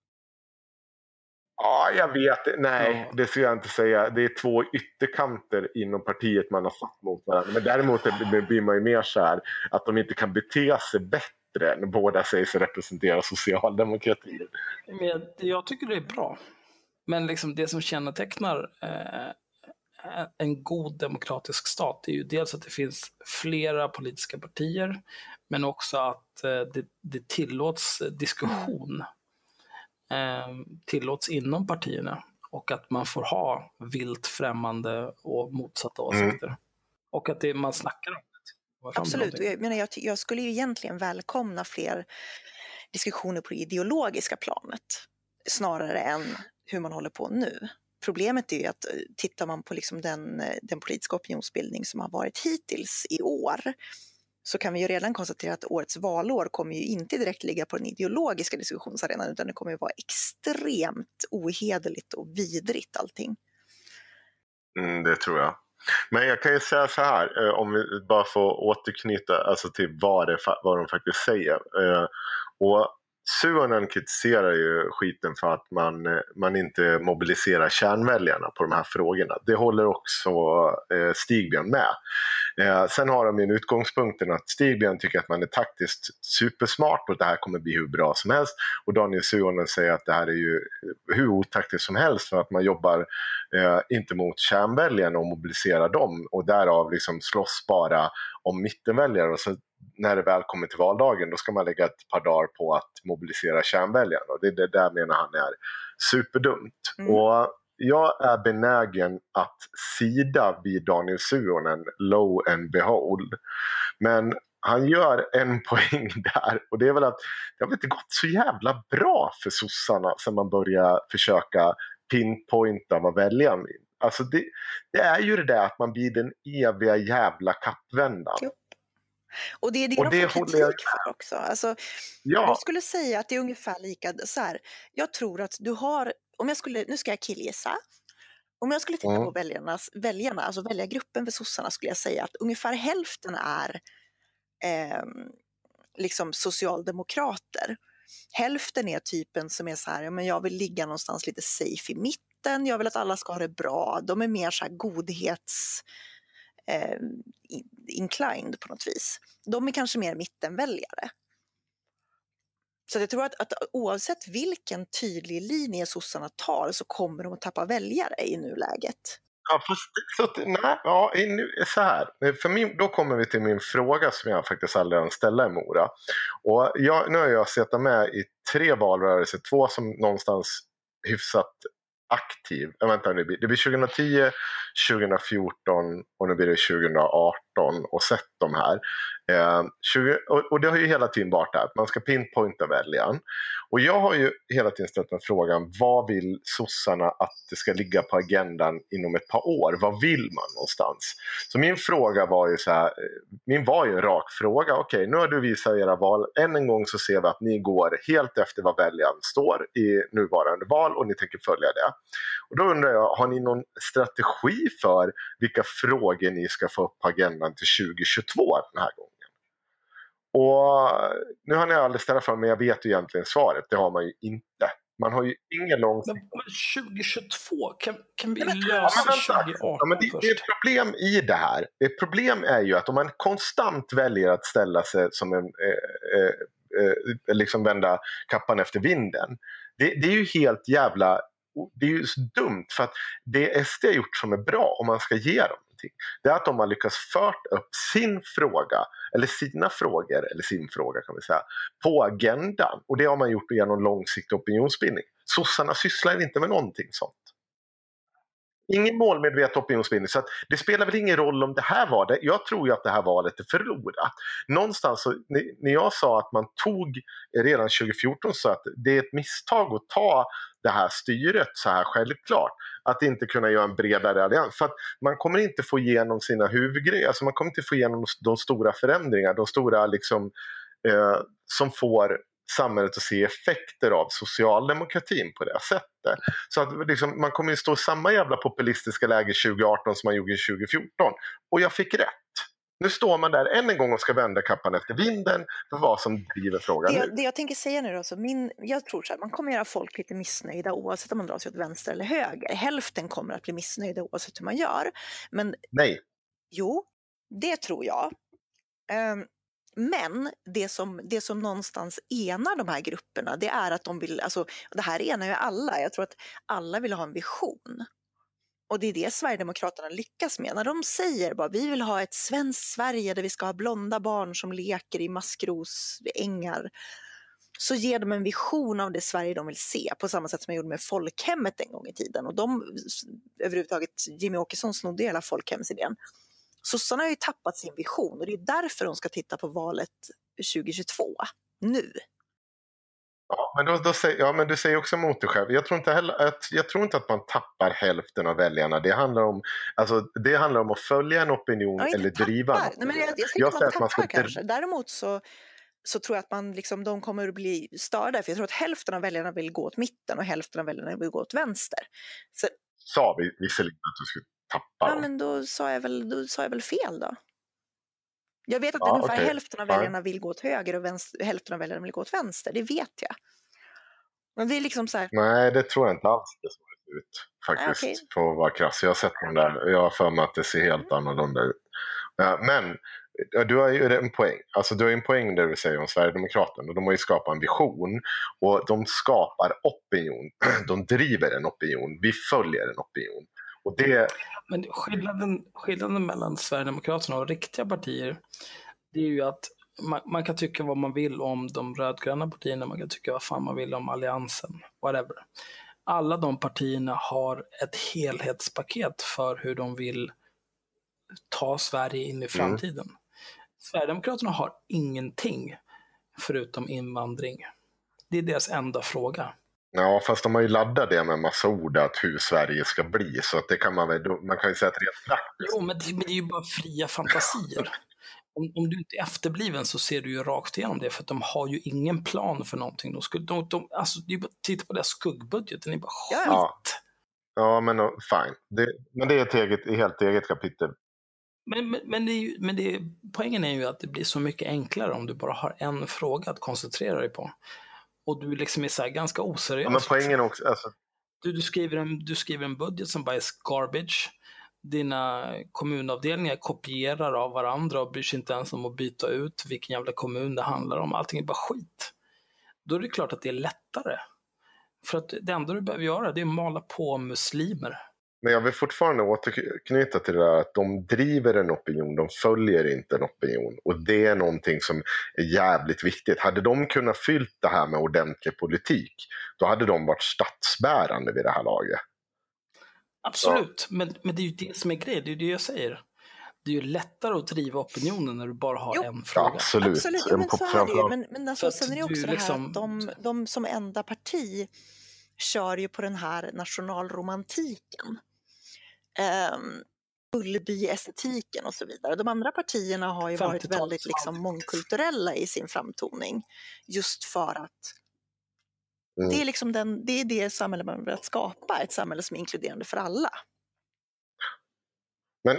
Ja, jag vet. Nej, det ska jag inte säga. Det är två ytterkanter inom partiet man har satt mot varandra. Men däremot blir man ju mer så här att de inte kan bete sig bättre när båda säger sig representera socialdemokratin. Men jag tycker det är bra. Men liksom det som kännetecknar eh, en god demokratisk stat är ju dels att det finns flera politiska partier, men också att eh, det, det tillåts diskussion tillåts inom partierna och att man får ha vilt främmande och motsatta mm. åsikter. Mm. Och att det, man snackar om det. Absolut, jag, menar, jag, jag skulle ju egentligen välkomna fler diskussioner på det ideologiska planet snarare än hur man håller på nu. Problemet är ju att eh, tittar man på liksom den, eh, den politiska opinionsbildning som har varit hittills i år så kan vi ju redan konstatera att årets valår kommer ju inte direkt ligga på den ideologiska diskussionsarenan utan det kommer ju vara extremt ohederligt och vidrigt allting. Mm, det tror jag. Men jag kan ju säga så här, eh, om vi bara får återknyta alltså till vad, det, vad de faktiskt säger. Eh, och Suonen kritiserar ju skiten för att man, eh, man inte mobiliserar kärnväljarna på de här frågorna. Det håller också eh, Stigbjörn med. Eh, sen har de ju utgångspunkten att Stigbjörn tycker att man är taktiskt supersmart och att det här kommer bli hur bra som helst. Och Daniel Suonen säger att det här är ju eh, hur otaktiskt som helst för att man jobbar eh, inte mot kärnväljarna och mobiliserar dem och därav liksom slåss bara om mittenväljare. Och så när det väl kommer till valdagen då ska man lägga ett par dagar på att mobilisera kärnväljarna. Och det, det där menar han är superdumt. Mm. Och jag är benägen att sida vid Daniel Suonen, low and behold. Men han gör en [LAUGHS] poäng där och det är väl att det har inte gått så jävla bra för sossarna sen man börjar försöka pinpointa vad väljaren vill. Alltså det, det, är ju det där att man blir den eviga jävla kappvändaren. Och det är det och de det får kritik jag... för också. Alltså, ja. Jag skulle säga att det är ungefär lika så här. Jag tror att du har, om jag skulle, nu ska jag killgissa. Om jag skulle titta mm. på väljarnas, väljarna, alltså väljargruppen för sossarna skulle jag säga att ungefär hälften är eh, liksom socialdemokrater. Hälften är typen som är så här, men jag vill ligga någonstans lite safe i mitten, jag vill att alla ska ha det bra. De är mer så här godhets eh, inclined på något vis. De är kanske mer mittenväljare. Så jag tror att, att oavsett vilken tydlig linje sossarna tar så kommer de att tappa väljare i nuläget. Ja, fast, så, nej, ja, så här. För min, då kommer vi till min fråga som jag faktiskt aldrig hann ställa i Mora. Och jag, nu har jag suttit med i tre valrörelser, två som någonstans hyfsat aktiv. Äh, vänta, det blir, det blir 2010, 2014 och nu blir det 2018 och sett de här. Eh, 20, och, och, det har ju hela tiden varit där, man ska pinpointa väljaren. Och jag har ju hela tiden ställt mig frågan, vad vill sossarna att det ska ligga på agendan inom ett par år? Vad vill man någonstans? Så min fråga var ju så här, eh, min var ju en rak fråga. Okej, nu har du visat era val. Än en gång så ser vi att ni går helt efter vad väljaren står i nuvarande val och ni tänker följa det. Och då undrar jag, har ni någon strategi för vilka frågor ni ska få upp på agendan till 2022 den här gången? Och nu har ni aldrig ställt frågan, men jag vet ju egentligen svaret. Det har man ju inte. Man har ju ingen långsikt. Men 2022, kan, kan vi lösa ja, 2018 ja, men det, först? det är ett problem i det här. Ett problem är ju att om man konstant väljer att ställa sig som en eh, eh, eh, liksom vända kappan efter vinden. Det, det, är ju helt jävla det är ju så dumt för att det SD har gjort som är bra om man ska ge dem någonting. Det är att de har lyckats fört upp sin fråga, eller sina frågor, eller sin fråga kan vi säga, på agendan. Och det har man gjort genom långsiktig opinionsbildning. Sossarna sysslar inte med någonting sånt. Ingen målmedveten opinionsbildning. Så det spelar väl ingen roll om det här var det. Jag tror ju att det här valet är förlorat. Någonstans så, när jag sa att man tog redan 2014 så att det är ett misstag att ta det här styret så här självklart. Att inte kunna göra en bredare allians. För att man kommer inte få igenom sina huvudgrejer, alltså man kommer inte få igenom de stora förändringar, de stora liksom, eh, som får samhället att se effekter av socialdemokratin på det sättet. Så att liksom, man kommer ju stå i samma jävla populistiska läge 2018 som man gjorde 2014. Och jag fick rätt. Nu står man där än en gång och ska vända kappan efter vinden för vad som driver frågan Det, nu. jag- det jag tänker säga nu då, så min, jag tror så här, man kommer göra folk lite missnöjda oavsett om man drar sig åt vänster eller höger. Hälften kommer att bli missnöjda oavsett hur man gör. Men Nej, jo, det tror jag. Ehm, men det som, det som någonstans enar de här grupperna, det är att de vill, alltså det här enar ju alla. Jag tror att alla vill ha en vision. Och det är det Sverigedemokraterna lyckas med. När de säger bara vi vill ha ett svenskt Sverige där vi ska ha blonda barn som leker i maskrosängar så ger de en vision av det Sverige de vill se på samma sätt som jag gjorde med folkhemmet en gång i tiden. Och de, överhuvudtaget, Jimmy Åkesson snodde hela folkhemsidén. Sossarna har ju tappat sin vision och det är därför de ska titta på valet 2022, nu. Ja, men, då, då säger, ja, men du säger också emot dig själv. Jag tror, inte heller, att, jag tror inte att man tappar hälften av väljarna. Det handlar om, alltså, det handlar om att följa en opinion Ja, eller driva tappar. en Nej, men jag, jag Jag säger att man man ska tappar kanske. Däremot så, så tror jag att man liksom, de kommer att bli störda. För jag tror att hälften av väljarna vill gå åt mitten och hälften av väljarna vill gå åt vänster. Så, Sa vi visserligen att du skulle tappa ja, men då sa, jag väl, då sa jag väl fel då. Jag vet att Ja, ungefär okej. hälften av väljarna vill gå åt höger och vänster, hälften av väljarna vill gå åt vänster. Det vet jag. Men det är liksom så här, Nej, det tror jag inte alls det ser ut. Faktiskt, Nej, okej. för att vara krass. Jag har sett den där. Jag har för mig att det ser helt annorlunda ut. Men du har ju en poäng. Alltså, du har en poäng där du säger om Sverigedemokraterna. De har ju skapat en vision och de skapar opinion. [CLEARS THROAT] De driver en opinion. Vi följer en opinion. Och det, Men skillnaden, skillnaden mellan Sverigedemokraterna och riktiga partier, det är ju att man, man kan tycka vad man vill om de rödgröna partierna, man kan tycka vad fan man vill om alliansen, whatever. Alla de partierna har ett helhetspaket för hur de vill ta Sverige in i framtiden. Sverigedemokraterna har ingenting förutom invandring. Det är deras enda fråga. Ja, fast de har ju laddat det med en massa ord att hur Sverige ska bli. Så att det kan man väl, man kan ju säga att rent praktiskt. Jo, men det, men det är ju bara fria fantasier. [LAUGHS] Om, om du inte är efterbliven så ser du ju rakt igenom det, för att de har ju ingen plan för någonting. De skulle, de, de, alltså, det är ju bara, titta på deras skuggbudget, den är bara Ja, skit. ja. Ja, men fine. Det, men det är ett eget, helt eget kapitel. Men, men, men, det är ju, men det är, poängen är ju att det blir så mycket enklare om du bara har en fråga att koncentrera dig på. Och du liksom är så ganska oseriös. Ja, men poängen också, alltså, Du, du, skriver en, du skriver en budget som bara är garbage. Dina kommunavdelningar kopierar av varandra och bryr sig inte ens om att byta ut vilken jävla kommun det handlar om. Allting är bara skit. Då är det klart att det är lättare. För att det enda du behöver göra det är att mala på muslimer. Men jag vill fortfarande återknyta till det där att de driver en opinion, de följer inte en opinion. Och det är någonting som är jävligt viktigt. Hade de kunnat fyllt det här med ordentlig politik, då hade de varit statsbärande vid det här laget. Absolut, men, men det är ju det som är grejen, det är ju det jag säger. Det är ju lättare att driva opinionen när du bara har Jo. en fråga. Absolut. Absolut, ja, En men så är det ju. Men, men alltså, sen är det också det här liksom- att de, de som enda parti kör ju på den här nationalromantiken. Um, Ullevi-estetiken och så vidare. De andra partierna har ju varit 50-talet väldigt som liksom, mångkulturella i sin framtoning. Just för att Mm. det, är liksom den, det är det samhälle man vill skapa, ett samhälle som är inkluderande för alla. Men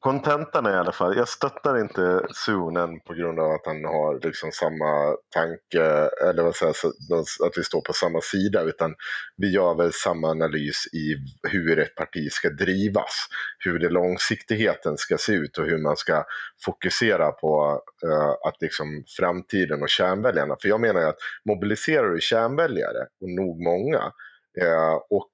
kontentan är i alla fall, jag stöttar inte Sunen på grund av att han har liksom samma tanke, eller vad säger jag, att vi står på samma sida, utan vi gör väl samma analys i hur ett parti ska drivas, hur det långsiktigheten ska se ut och hur man ska fokusera på uh, att liksom framtiden och kärnväljarna. För jag menar ju att mobiliserar du kärnväljare, och nog många, uh, och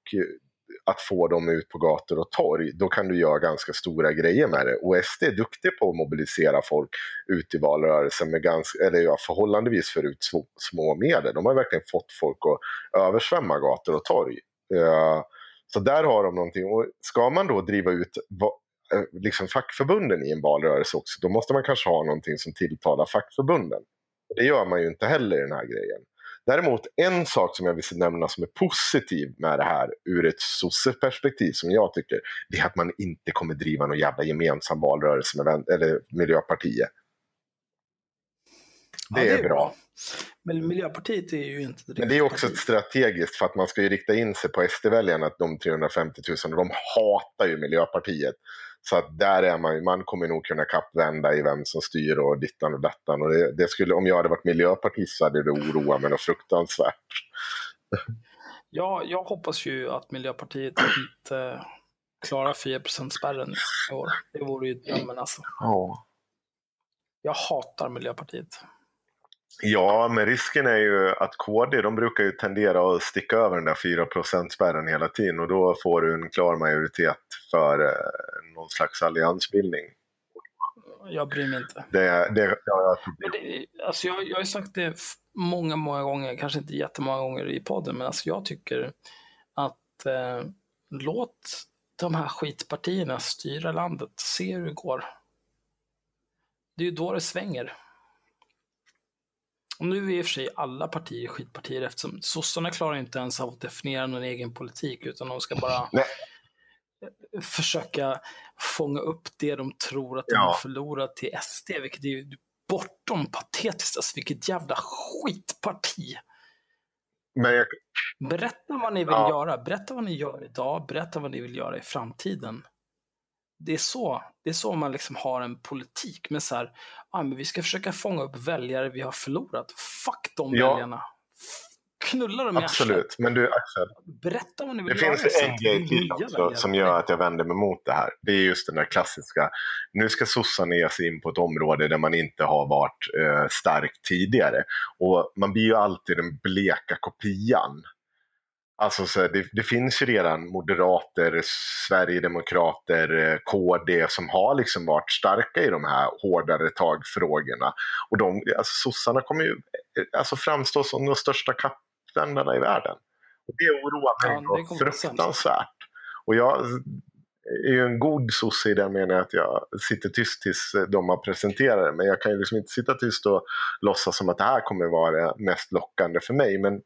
att få dem ut på gator och torg, då kan du göra ganska stora grejer med det. Och SD är duktiga på att mobilisera folk ut i valrörelsen med ganska, eller ja, förhållandevis förut små, små medel. De har verkligen fått folk att översvämma gator och torg. Eh, så där har de någonting. Och ska man då driva ut eh, liksom fackförbunden i en valrörelse också, då måste man kanske ha någonting som tilltalar fackförbunden. Det gör man ju inte heller i den här grejen. Däremot en sak som jag vill nämna som är positiv med det här ur ett sosseperspektiv som jag tycker, det är att man inte kommer driva någon jävla gemensam valrörelse med eller Miljöpartiet. Det, ja, det är, är bra. Men Miljöpartiet är ju inte Men det är också parti. strategiskt för att man ska ju rikta in sig på SD-väljarna, de 350 000, de hatar ju Miljöpartiet. Så att där är man man kommer nog kunna kappvända i vem som styr och dittan och dattan. Och det, det skulle, om jag hade varit miljöpartist så hade det oroat mig något fruktansvärt. Ja, jag hoppas ju att Miljöpartiet inte klarar 4 spärren i år. Det vore ju drömmen alltså. Ja. Jag hatar Miljöpartiet. Ja, men risken är ju att KD, de brukar ju tendera att sticka över den där 4% spärren hela tiden och då får du en klar majoritet för eh, någon slags alliansbildning. Jag bryr mig inte. Det, det, ja, jag, det, alltså jag, jag har sagt det många, många gånger, kanske inte jättemånga gånger i podden, men alltså jag tycker att eh, låt de här skitpartierna styra landet, se hur det går. Det är ju då det svänger. Och nu är i och för sig alla partier skitpartier eftersom sossarna klarar inte ens av att definiera någon egen politik utan de ska bara Nej. försöka fånga upp det de tror att de ja. har förlorat till SD, vilket är ju bortom patetiskt. Alltså vilket jävla skitparti. Jag... Berätta vad ni vill ja. göra. Berätta vad ni gör idag. Berätta vad ni vill göra i framtiden det är så, det är så man liksom har en politik. Men så här, ah, men vi ska försöka fånga upp väljare vi har förlorat. Fuck de ja. väljarna. Knulla dem i Absolut, men du Axel. Berätta vad ni vill Det göra, finns en grej till också som gör att jag vänder mig mot det här. Det är just den där klassiska, nu ska sossarna ge sig in på ett område där man inte har varit eh, stark tidigare. Och man blir ju alltid den bleka kopian Alltså så det, det, finns ju redan moderater, sverigedemokrater, eh, KD som har liksom varit starka i de här hårdare tagfrågorna. Och de, alltså sossarna kommer ju eh, alltså framstå som de största kappvändarna i världen. Och det oroar mig ja, fruktansvärt. Och jag är ju en god sosse i den meningen att jag sitter tyst tills de har presenterat det. Men jag kan ju liksom inte sitta tyst och låtsas som att det här kommer vara det mest lockande för mig. Men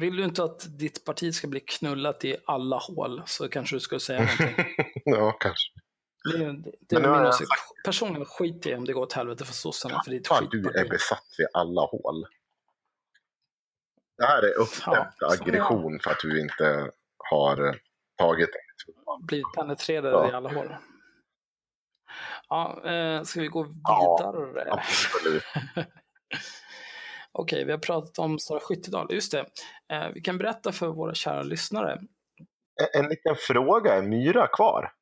vill du inte att ditt parti ska bli knullat i alla hål så kanske du skulle säga någonting. [LAUGHS] ja, kanske. Det, det, det är min åsikt. Personligen skiter jag om det går åt helvete för sossarna, för ja, Du är besatt vid alla hål. Det här är uppdämd ja, aggression för att du inte har eh, tagit Blivit penetrerad ja. i alla hål. Ja, eh, ska vi gå vidare? Ja, absolut. [LAUGHS] Okej, vi har pratat om Sara Skyttedal. Just det. Eh, vi kan berätta för våra kära lyssnare. En, en liten fråga, är Myra kvar?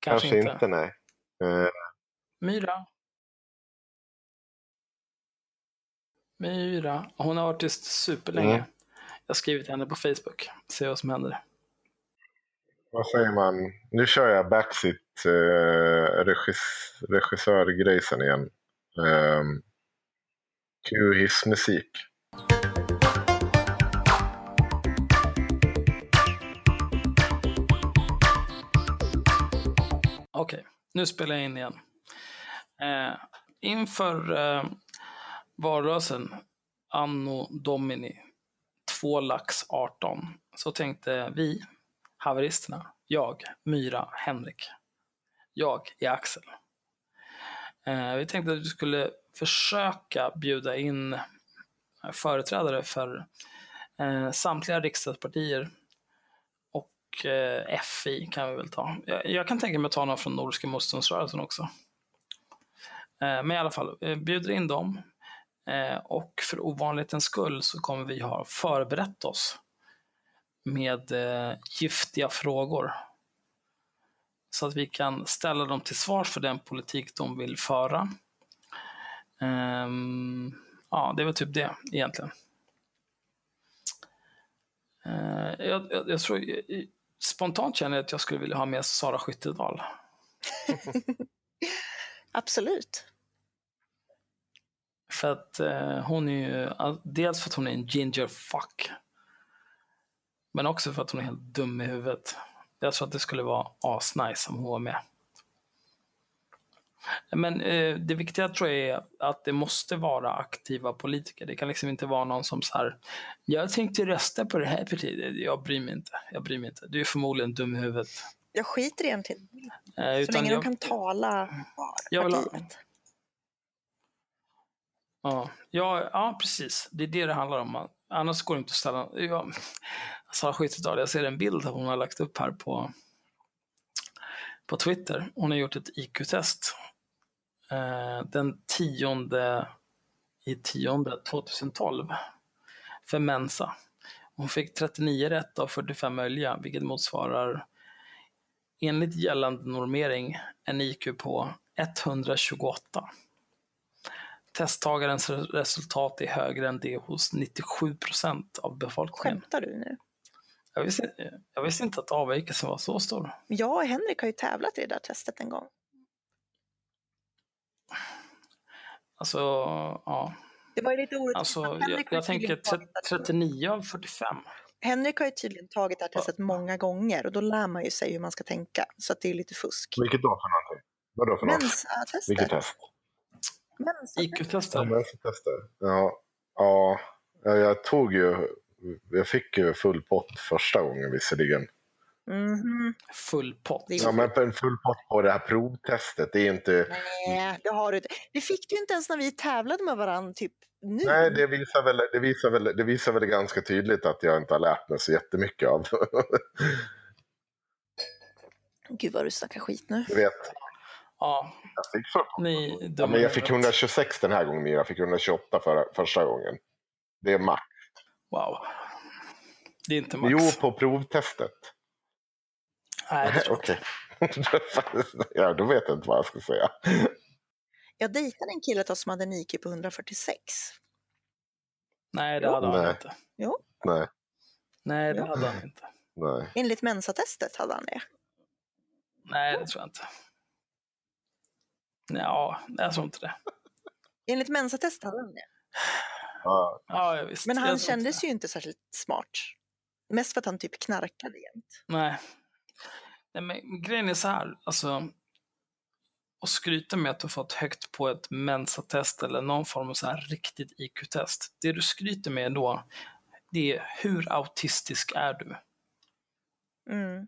Kanske, Kanske inte. inte. nej. Uh... Myra. Myra. Hon har varit tyst superlänge. Mm. Jag har skrivit henne på Facebook. Se vad som händer. Vad säger man? Nu kör jag backseat eh, regis regissörgrejsen igen. Um, Cue hissmusik. Okej, okay, nu spelar jag in igen. Eh, inför eh, valrörelsen anno domini 2 lax 18 så tänkte vi, haveristerna, jag, Myra, Henrik, jag är Axel. Eh, vi tänkte att vi skulle försöka bjuda in eh, företrädare för eh, samtliga riksdagspartier och eh, FI kan vi väl ta. Jag, jag kan tänka mig att ta någon från Nordiska motståndsrörelsen också. Eh, men i alla fall, eh, bjuder in dem eh, och för ovanlighetens skull så kommer vi ha förberett oss med eh, giftiga frågor så att vi kan ställa dem till svars för den politik de vill föra Um, ja, det väl typ det egentligen. Uh, jag, jag, jag, tror, spontant känner jag att jag skulle vilja ha med Sara Skyttedal. [LAUGHS] Absolut. För att uh, hon är ju, dels för att hon är en ginger fuck. Men också för att hon är helt dum i huvudet. Jag tror att det skulle vara asnice om hon var med. Men eh, det viktiga tror jag är att det måste vara aktiva politiker. Det kan liksom inte vara någon som så här, jag tänkte rösta på det här partiet. Jag bryr mig inte. Jag bryr mig inte. Du är förmodligen dum i huvudet. Jag skiter egentligen Eh, Så utan länge jag, de kan tala Jag vill partiet. ja, ja, ja, precis. Det är det det handlar om. Annars går det inte att ställa... Alltså, jag, Sara Skyttedal, jag ser en bild hon har lagt upp här på, på Twitter. Hon har gjort ett IQ-test. Eh, den 10 i 10 2012 för Mensa. Hon fick 39 rätt av 45 möjliga, vilket motsvarar enligt gällande normering en IQ på 128. Testtagarens re- resultat är högre än det hos 97 procent av befolkningen. Skämtar du nu? Jag visste, jag visste inte att avvikelsen var så stor. Jag och Henrik har ju tävlat i det där testet en gång. Alltså, ja. Det var ju lite orättvist. Alltså, jag, jag tänker tydligen tagit det- 39 av 45. Henrik har ju tydligen tagit det här testet många gånger och då lär man ju sig hur man ska tänka. Så att det är lite fusk. Vilket då för någonting? Vadå för något? Mensa-testet. Vilket test? IQ-tester. Ja. Ja, ja, ja, jag tog ju, jag fick ju full pott första gången visserligen. Mhm. Full pott. Ja, men på en full pott på det här provtestet, det är inte... Nej, det har du inte. Det fick du inte ens när vi tävlade med varandra typ nu. Nej, det visar, väl, det, visar väl, det visar väl ganska tydligt att jag inte har lärt mig så jättemycket av. Gud vad du snackar skit nu. Du vet, Ja, ni Ja, men jag fick i huvudet. 126 den här gången, jag fick 128 förra, första gången. Det är max. Wow. Det är inte max. Jo, på provtestet. Nej, det Okej. [LAUGHS] ja, då vet jag inte vad jag ska säga. Jag dejtade en kille som hade en IQ på 146. Nej, det Jo. hade han Nej. inte. Nej, Nej, det Ja. hade han inte. nej. Enligt Mensa-testet hade han det. Nej, det tror jag inte. Ja, jag tror inte det. Enligt Mensa-testet hade han det. Ja, Ja, jag visst. Men han kändes inte ju inte särskilt smart. Mest för att han typ knarkade jämt. det. Nej. Nej, men grejen är så här. Alltså, och skryta med att du fått högt på ett mensatest eller någon form av så här riktigt IQ-test. Det du skryter med då, det är hur autistisk är du? Mm.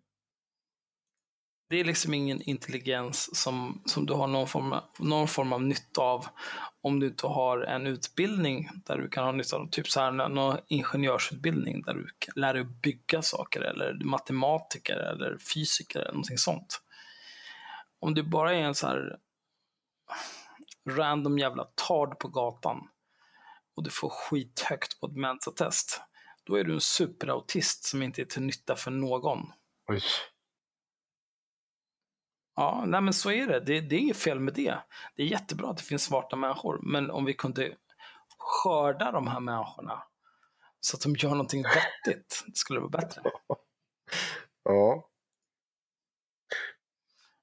Det är liksom ingen intelligens som, som du har någon form, av, någon form av nytta av om du inte har en utbildning där du kan ha nytta av, typ så här, någon ingenjörsutbildning där du kan lär dig bygga saker eller matematiker eller fysiker eller någonting sånt. Om du bara är en så här random jävla tard på gatan och du får skithögt på ett mensatest, då är du en superautist som inte är till nytta för någon. oj. Ja, nej men så är det. det. Det är inget fel med det. Det är jättebra att det finns smarta människor, men om vi kunde skörda de här människorna så att de gör någonting vettigt, det skulle vara bättre. [LAUGHS] Ja.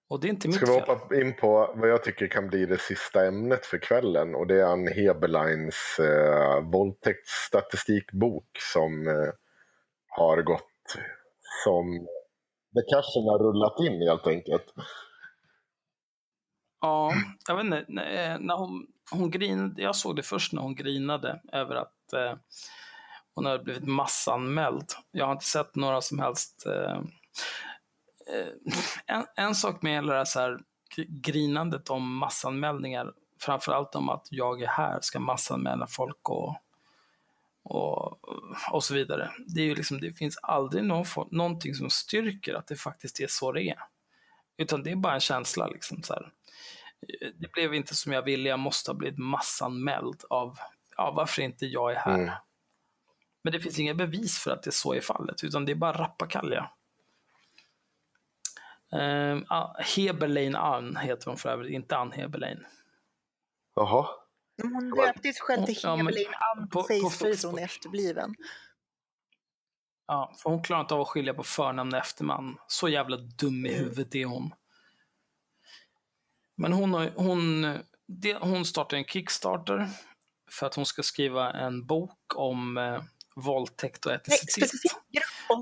Och det är inte mitt Ska vi fel. hoppa in på vad jag tycker kan bli det sista ämnet för kvällen och det är Ann Heberleins eh, våldtäktsstatistikbok som eh, har gått som det cashen har rullat in helt enkelt. Ja, jag vet inte. Eh, när hon, hon grinade, jag såg det först när hon grinade över att eh, hon hade blivit massanmäld. Jag har inte sett några som helst... Eh, eh en, en sak med hela det här, så här grinandet om massanmälningar, framförallt om att jag är här, ska massanmäla folk och, och, och så vidare. Det, är ju liksom, det finns aldrig någon, någonting som styrker att det faktiskt är så det är. Utan det är bara en känsla. Liksom, så här det blev inte som jag ville, jag måste ha blivit massanmäld av, ja varför inte jag är här. Mm. Men det finns inga bevis för att det så är fallet, utan det är bara rappakalja. Um, Heberlein Ann heter hon för övrigt, inte Ann Heberlein. Jaha. Hon döpte sig själv till Ja, men Heberlein Ann hon är efterbliven. Ja, för hon klarar inte av att skilja på förnamn och efternamn. Så jävla dum i huvudet är hon. Men hon, har, hon, det, hon startar en Kickstarter för att hon ska skriva en bok om eh, våldtäkt och Nej, etnicitet. specifikt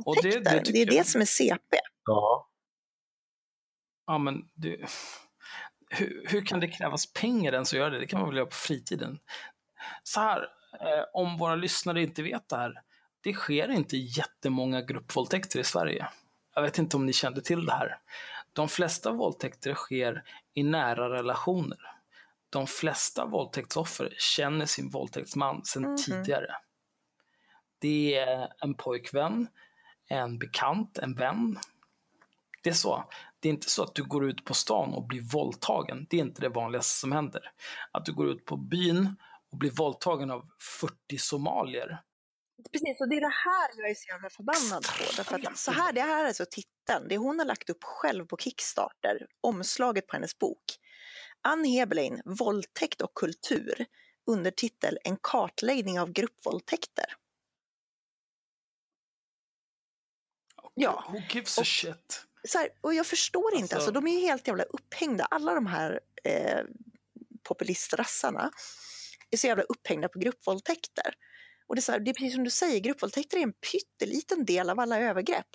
Och det- det gruppvåldtäkter. Det, är det som är CP. Ja. Ja, men det, hur, hur kan det krävas pengar ens att göra det? Det kan man väl göra på fritiden. Så här, eh, om våra lyssnare inte vet det här. Det sker inte jättemånga gruppvåldtäkter i Sverige. Jag vet inte om ni kände till det här. De flesta våldtäkter sker i nära relationer. De flesta våldtäktsoffer känner sin våldtäktsman sedan Mhm. tidigare. Det är en pojkvän, en bekant, en vän. Det är så. Det är inte så att du går ut på stan och blir våldtagen. Det är inte det vanligaste som händer. Att du går ut på byn och blir våldtagen av 40 somalier. Precis, och det är det här jag är så jävla förbannad på. Därför att så här, det här är alltså titeln, det hon har lagt upp själv på Kickstarter, omslaget på hennes bok. Ann Heberlein, Våldtäkt och kultur, undertitel En kartläggning av gruppvåldtäkter. Ja, Who gives a och- shit? Så här, och jag förstår inte, Alltså- alltså, de är ju helt jävla upphängda, alla de här eh, populistrassarna är så jävla upphängda på gruppvåldtäkter. Och det är, så här, det är precis som du säger, gruppvåldtäkter är en pytteliten del av alla övergrepp.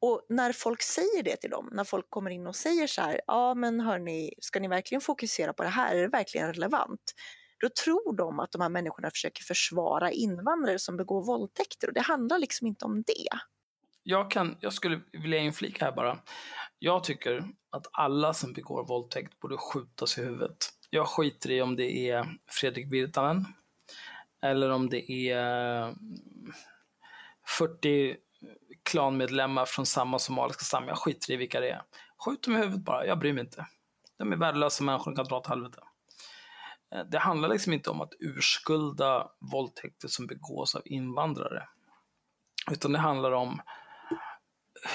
Och när folk säger det till dem, när folk kommer in och säger så här, ja men hörni, ska ni verkligen fokusera på det här, är det verkligen relevant? Då tror de att de här människorna försöker försvara invandrare som begår våldtäkter och det handlar liksom inte om det. Jag, kan, jag skulle vilja inflika här bara. Jag tycker att alla som begår våldtäkt borde skjutas i huvudet. Jag skiter i om det är Fredrik Virtanen eller om det är eh, 40 klanmedlemmar från samma somaliska stam. Jag skiter i vilka det är. Skjut dem i huvudet bara, jag bryr mig inte. De är värdelösa människor, de kan dra åt helvete. Eh, det handlar liksom inte om att urskulda våldtäkter som begås av invandrare. Utan det handlar om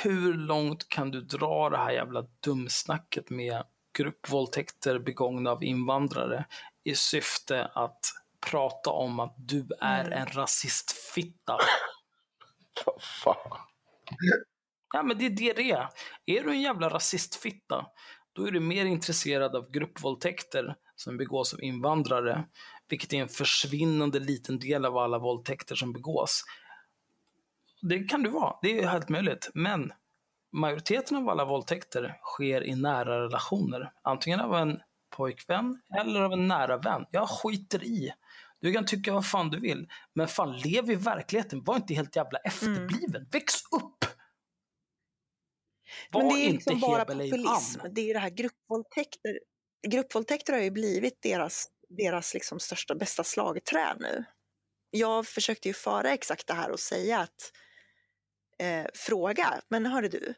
hur långt kan du dra det här jävla dumsnacket med gruppvåldtäkter begångna av invandrare i syfte att prata om att du är Mm. en rasistfitta. [LAUGHS] Vad fan. Ja, men det är det det är. Är du en jävla rasistfitta, då är du mer intresserad av gruppvåldtäkter som begås av invandrare, vilket är en försvinnande liten del av alla våldtäkter som begås. Det kan du vara, det är helt möjligt. Men majoriteten av alla våldtäkter sker i nära relationer. Antingen av en pojkvän eller av en nära vän. Jag skiter i. Du kan tycka vad fan du vill. Men fan, lev i verkligheten. Var inte helt jävla efterbliven. Väx upp! Var Men det är inte liksom bara populism. Det är ju det här gruppvåldtäkter. Gruppvåldtäkter har ju blivit deras, deras liksom största, bästa slagträ nu. Jag försökte ju föra exakt det här och säga att eh, fråga, men hörru du,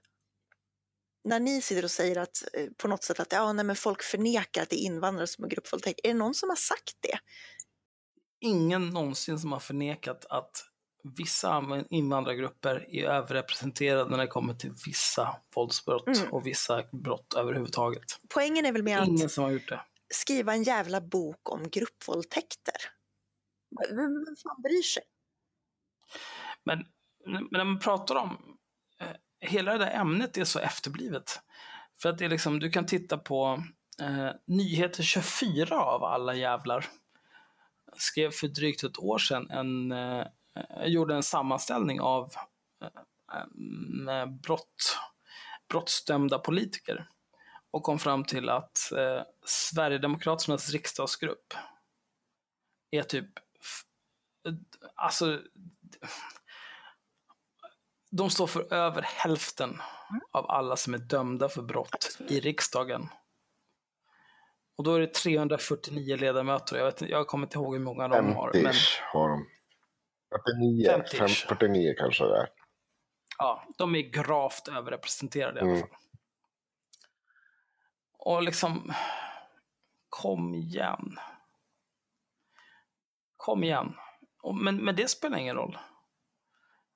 när ni sitter och säger att eh, på något sätt att ja, nej, men folk förnekar att det är invandrare som har gruppvåldtäkt, är det någon som har sagt det? Ingen någonsin som har förnekat att vissa invandrargrupper är överrepresenterade när det kommer till vissa våldsbrott Mm. och vissa brott överhuvudtaget. Poängen är väl med att Ingen som har gjort det. skriva en jävla bok om gruppvåldtäkter. Vem fan bryr sig? Men när man pratar om eh, hela det där ämnet är så efterblivet. För att det är liksom, du kan titta på eh, Nyheter 24 av alla jävlar. Skrev för drygt ett år sedan en, eh, gjorde en sammanställning av eh, eh brott, brottsdömda politiker. Och kom fram till att eh, Sverigedemokraternas riksdagsgrupp är typ eh, alltså de står för över hälften av alla som är dömda för brott i riksdagen. Och då är det 349 ledamöter. Jag, vet, jag kommer inte ihåg hur många de har. Men 50 har de. 49, 50. fem- 49 kanske det är. ja, de är gravt överrepresenterade i alla Mm. fall. Och liksom, kom igen. Kom igen. Men, men det spelar ingen roll.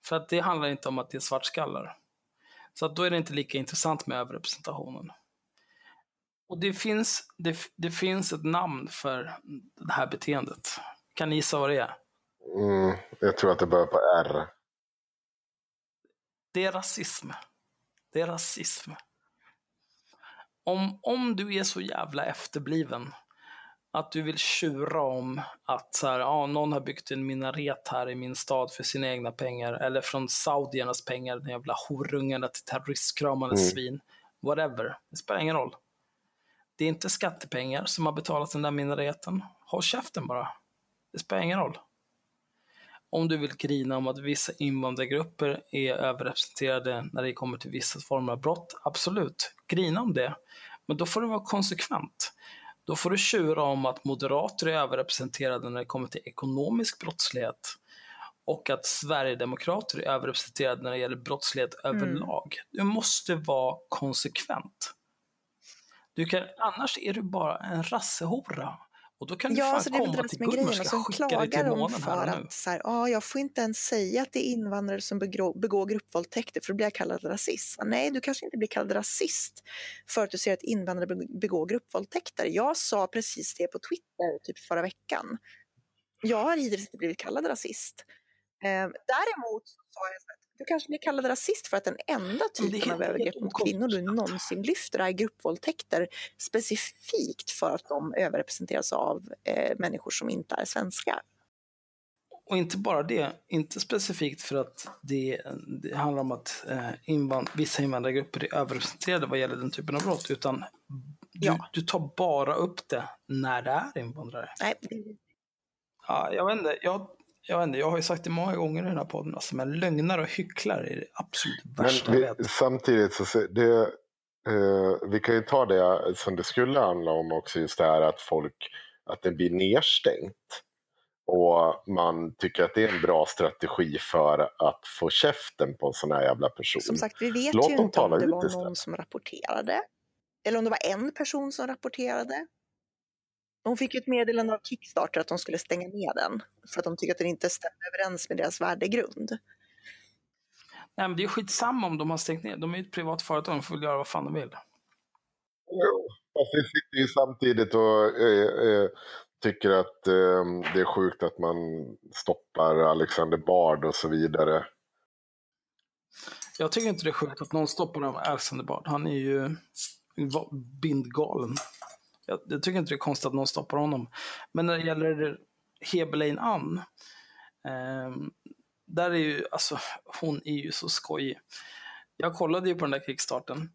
För att det handlar inte om att det är svartskallar. Så att då är det inte lika intressant med överrepresentationen. Och det finns, det, det finns ett namn för det här beteendet. Kan ni gissa vad det är? Mm, jag tror att det börjar på R. Det är rasism. Det är rasism. Om, om du är så jävla efterbliven att du vill tjura om att så här, ja, någon har byggt en minaret här i min stad för sina egna pengar eller från saudiernas pengar, den jävla horungarna till terroristkramande Mm. svin. Whatever, det spelar ingen roll. Det är inte skattepengar som har betalat den där minoriteten. Håll käften bara. Det spelar ingen roll. Om du vill grina om att vissa invandrargrupper är överrepresenterade när det kommer till vissa former av brott, absolut, grina om det. Men då får du vara konsekvent. Då får du tjura om att moderater är överrepresenterade när det kommer till ekonomisk brottslighet och att Sverigedemokrater är överrepresenterade när det gäller brottslighet mm. överlag. Du måste vara konsekvent. Du kan, annars är du bara en rassehora. Och då kan du ja, fan komma till och som klagar de för att så här, ah, jag får inte ens säga att det är invandrare som begår, begår gruppvåldtäkter för då blir jag kallad rasist. Nej, du kanske inte blir kallad rasist för att du ser att invandrare begår gruppvåldtäkter. Jag sa precis det på Twitter typ förra veckan. Jag har hittills inte blivit kallad rasist. Eh, däremot sa jag att du kanske blir kallad rasist för att den enda typen av övergrepp mot kvinnor du någonsin lyfter är gruppvåldtäkter specifikt för att de överrepresenteras av eh, människor som inte är svenskar. Och inte bara det, inte specifikt för att det, det handlar om att eh, invand vissa invandrargrupper är överrepresenterade vad gäller den typen av brott, utan du, ja. du tar bara upp det när det är invandrare. Nej. Ja, jag vet inte, jag, jag vet inte, jag har ju sagt det många gånger i den här podden, alltså, men lögnare och hycklare är det absolut värsta men vi, Samtidigt så det, eh, vi kan ju ta det som det skulle handla om också, just det här att folk, att det blir nedstängt. Och man tycker att det är en bra strategi för att få käften på en sån här jävla person. Som sagt, vi vet Låt ju inte om det var någon som rapporterade. Eller om det var en person som rapporterade. De fick ett meddelande av Kickstarter att de skulle stänga ner den för att de tycker att den inte stämmer överens med deras värdegrund. Nej, men det är skitsamma om de har stängt ner. De är ett privat företag, de får väl göra vad fan de vill. Jo, fast vi sitter ju samtidigt och äh, äh, tycker att äh, det är sjukt att man stoppar Alexander Bard och så vidare. Jag tycker inte det är sjukt att någon stoppar Alexander Bard. Han är ju bindgalen. Jag, jag, tycker inte det är konstigt att någon stoppar honom. Men när det gäller Hebelein Ann, eh, där är ju, alltså hon är ju så skojig. Jag kollade ju på den där kickstarten.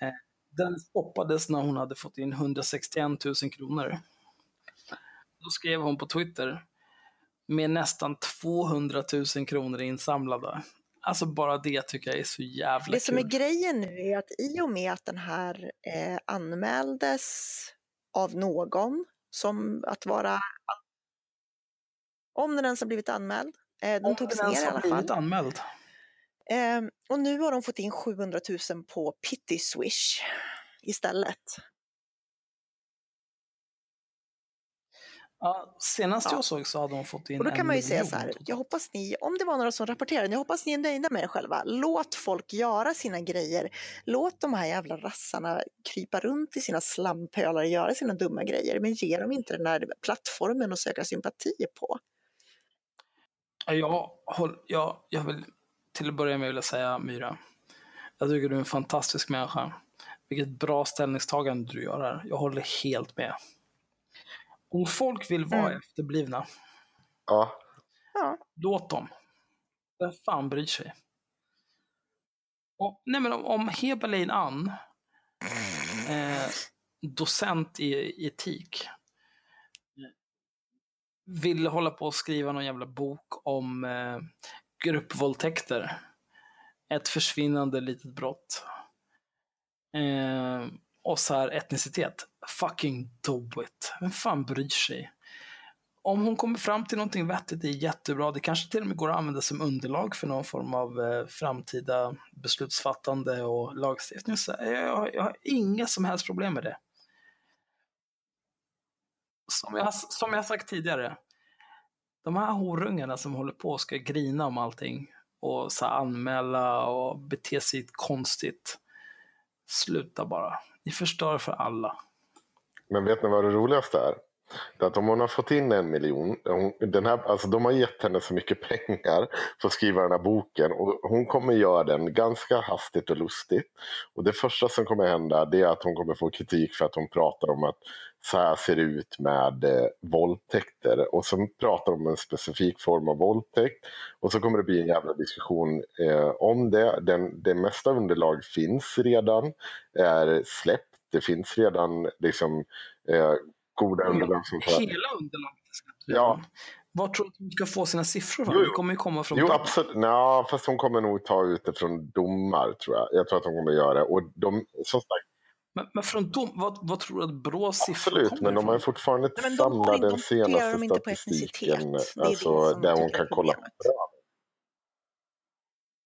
Eh, den stoppades när hon hade fått in 161 000 kronor. Då skrev hon på Twitter, med nästan 200 000 kronor insamlade. Alltså bara det tycker jag är så jävla kul. Det som är grejen nu är att i och med att den här eh, anmäldes av någon som att vara om den ens har blivit anmäld. Eh, den togs ner i alla fall. Anmäld. Eh, och nu har de fått in 700 000 på Pity Swish istället. Ja, senast ja. jag såg så hade de fått in Och då kan man ju säga så här, jag hoppas ni, om det var några som rapporterade, jag hoppas ni är nöjda med er själva. Låt folk göra sina grejer. Låt de här jävla rassarna krypa runt i sina slampölar och göra sina dumma grejer, men ge dem inte den där plattformen att söka sympati på. Jag, jag, jag vill till att börja med vilja säga Myra, jag tycker du är en fantastisk människa. Vilket bra ställningstagande du gör här. Jag håller helt med. Om folk vill vara mm. efterblivna, ja. låt dem. Vem fan bryr sig? Och, nej men om, om Heberlein Ann, eh, docent i etik, vill hålla på och skriva någon jävla bok om eh, gruppvåldtäkter, ett försvinnande litet brott. Eh, och så här etnicitet. Fucking do it. Vem fan bryr sig? Om hon kommer fram till någonting vettigt, det är jättebra. Det kanske till och med går att använda som underlag för någon form av eh, framtida beslutsfattande och lagstiftning. Så jag, jag har inga som helst problem med det. Som jag, som jag sagt tidigare, de här horungarna som håller på och ska grina om allting och så anmäla och bete sig konstigt. Sluta bara. Ni förstör för alla. Men vet ni vad det roligaste är? Det är att om hon har fått in en miljon, den här, alltså de har gett henne så mycket pengar för att skriva den här boken och hon kommer göra den ganska hastigt och lustigt. Och det första som kommer hända det är att hon kommer få kritik för att hon pratar om att så här ser det ut med eh, våldtäkter. Och så pratar de om en specifik form av våldtäkt. Och så kommer det bli en jävla diskussion eh, om det. Den, det mesta underlag finns redan, är släppt det finns redan liksom, eh, goda underlag som Hela underlaget är släppt Ja. Var tror du att hon ska få sina siffror från? Det kommer ju komma från Jo, dem. absolut. Nå, fast hon kommer nog ta ut det från domar, tror jag. Jag tror att hon kommer göra det. Och de, som sagt, Men, men från dom, vad, vad tror du att Brås siffror absolut, kommer men de har ju fortfarande Nej, inte de samlat inte- den de senaste dem inte på statistiken. Alltså, där hon kan kolla problemet.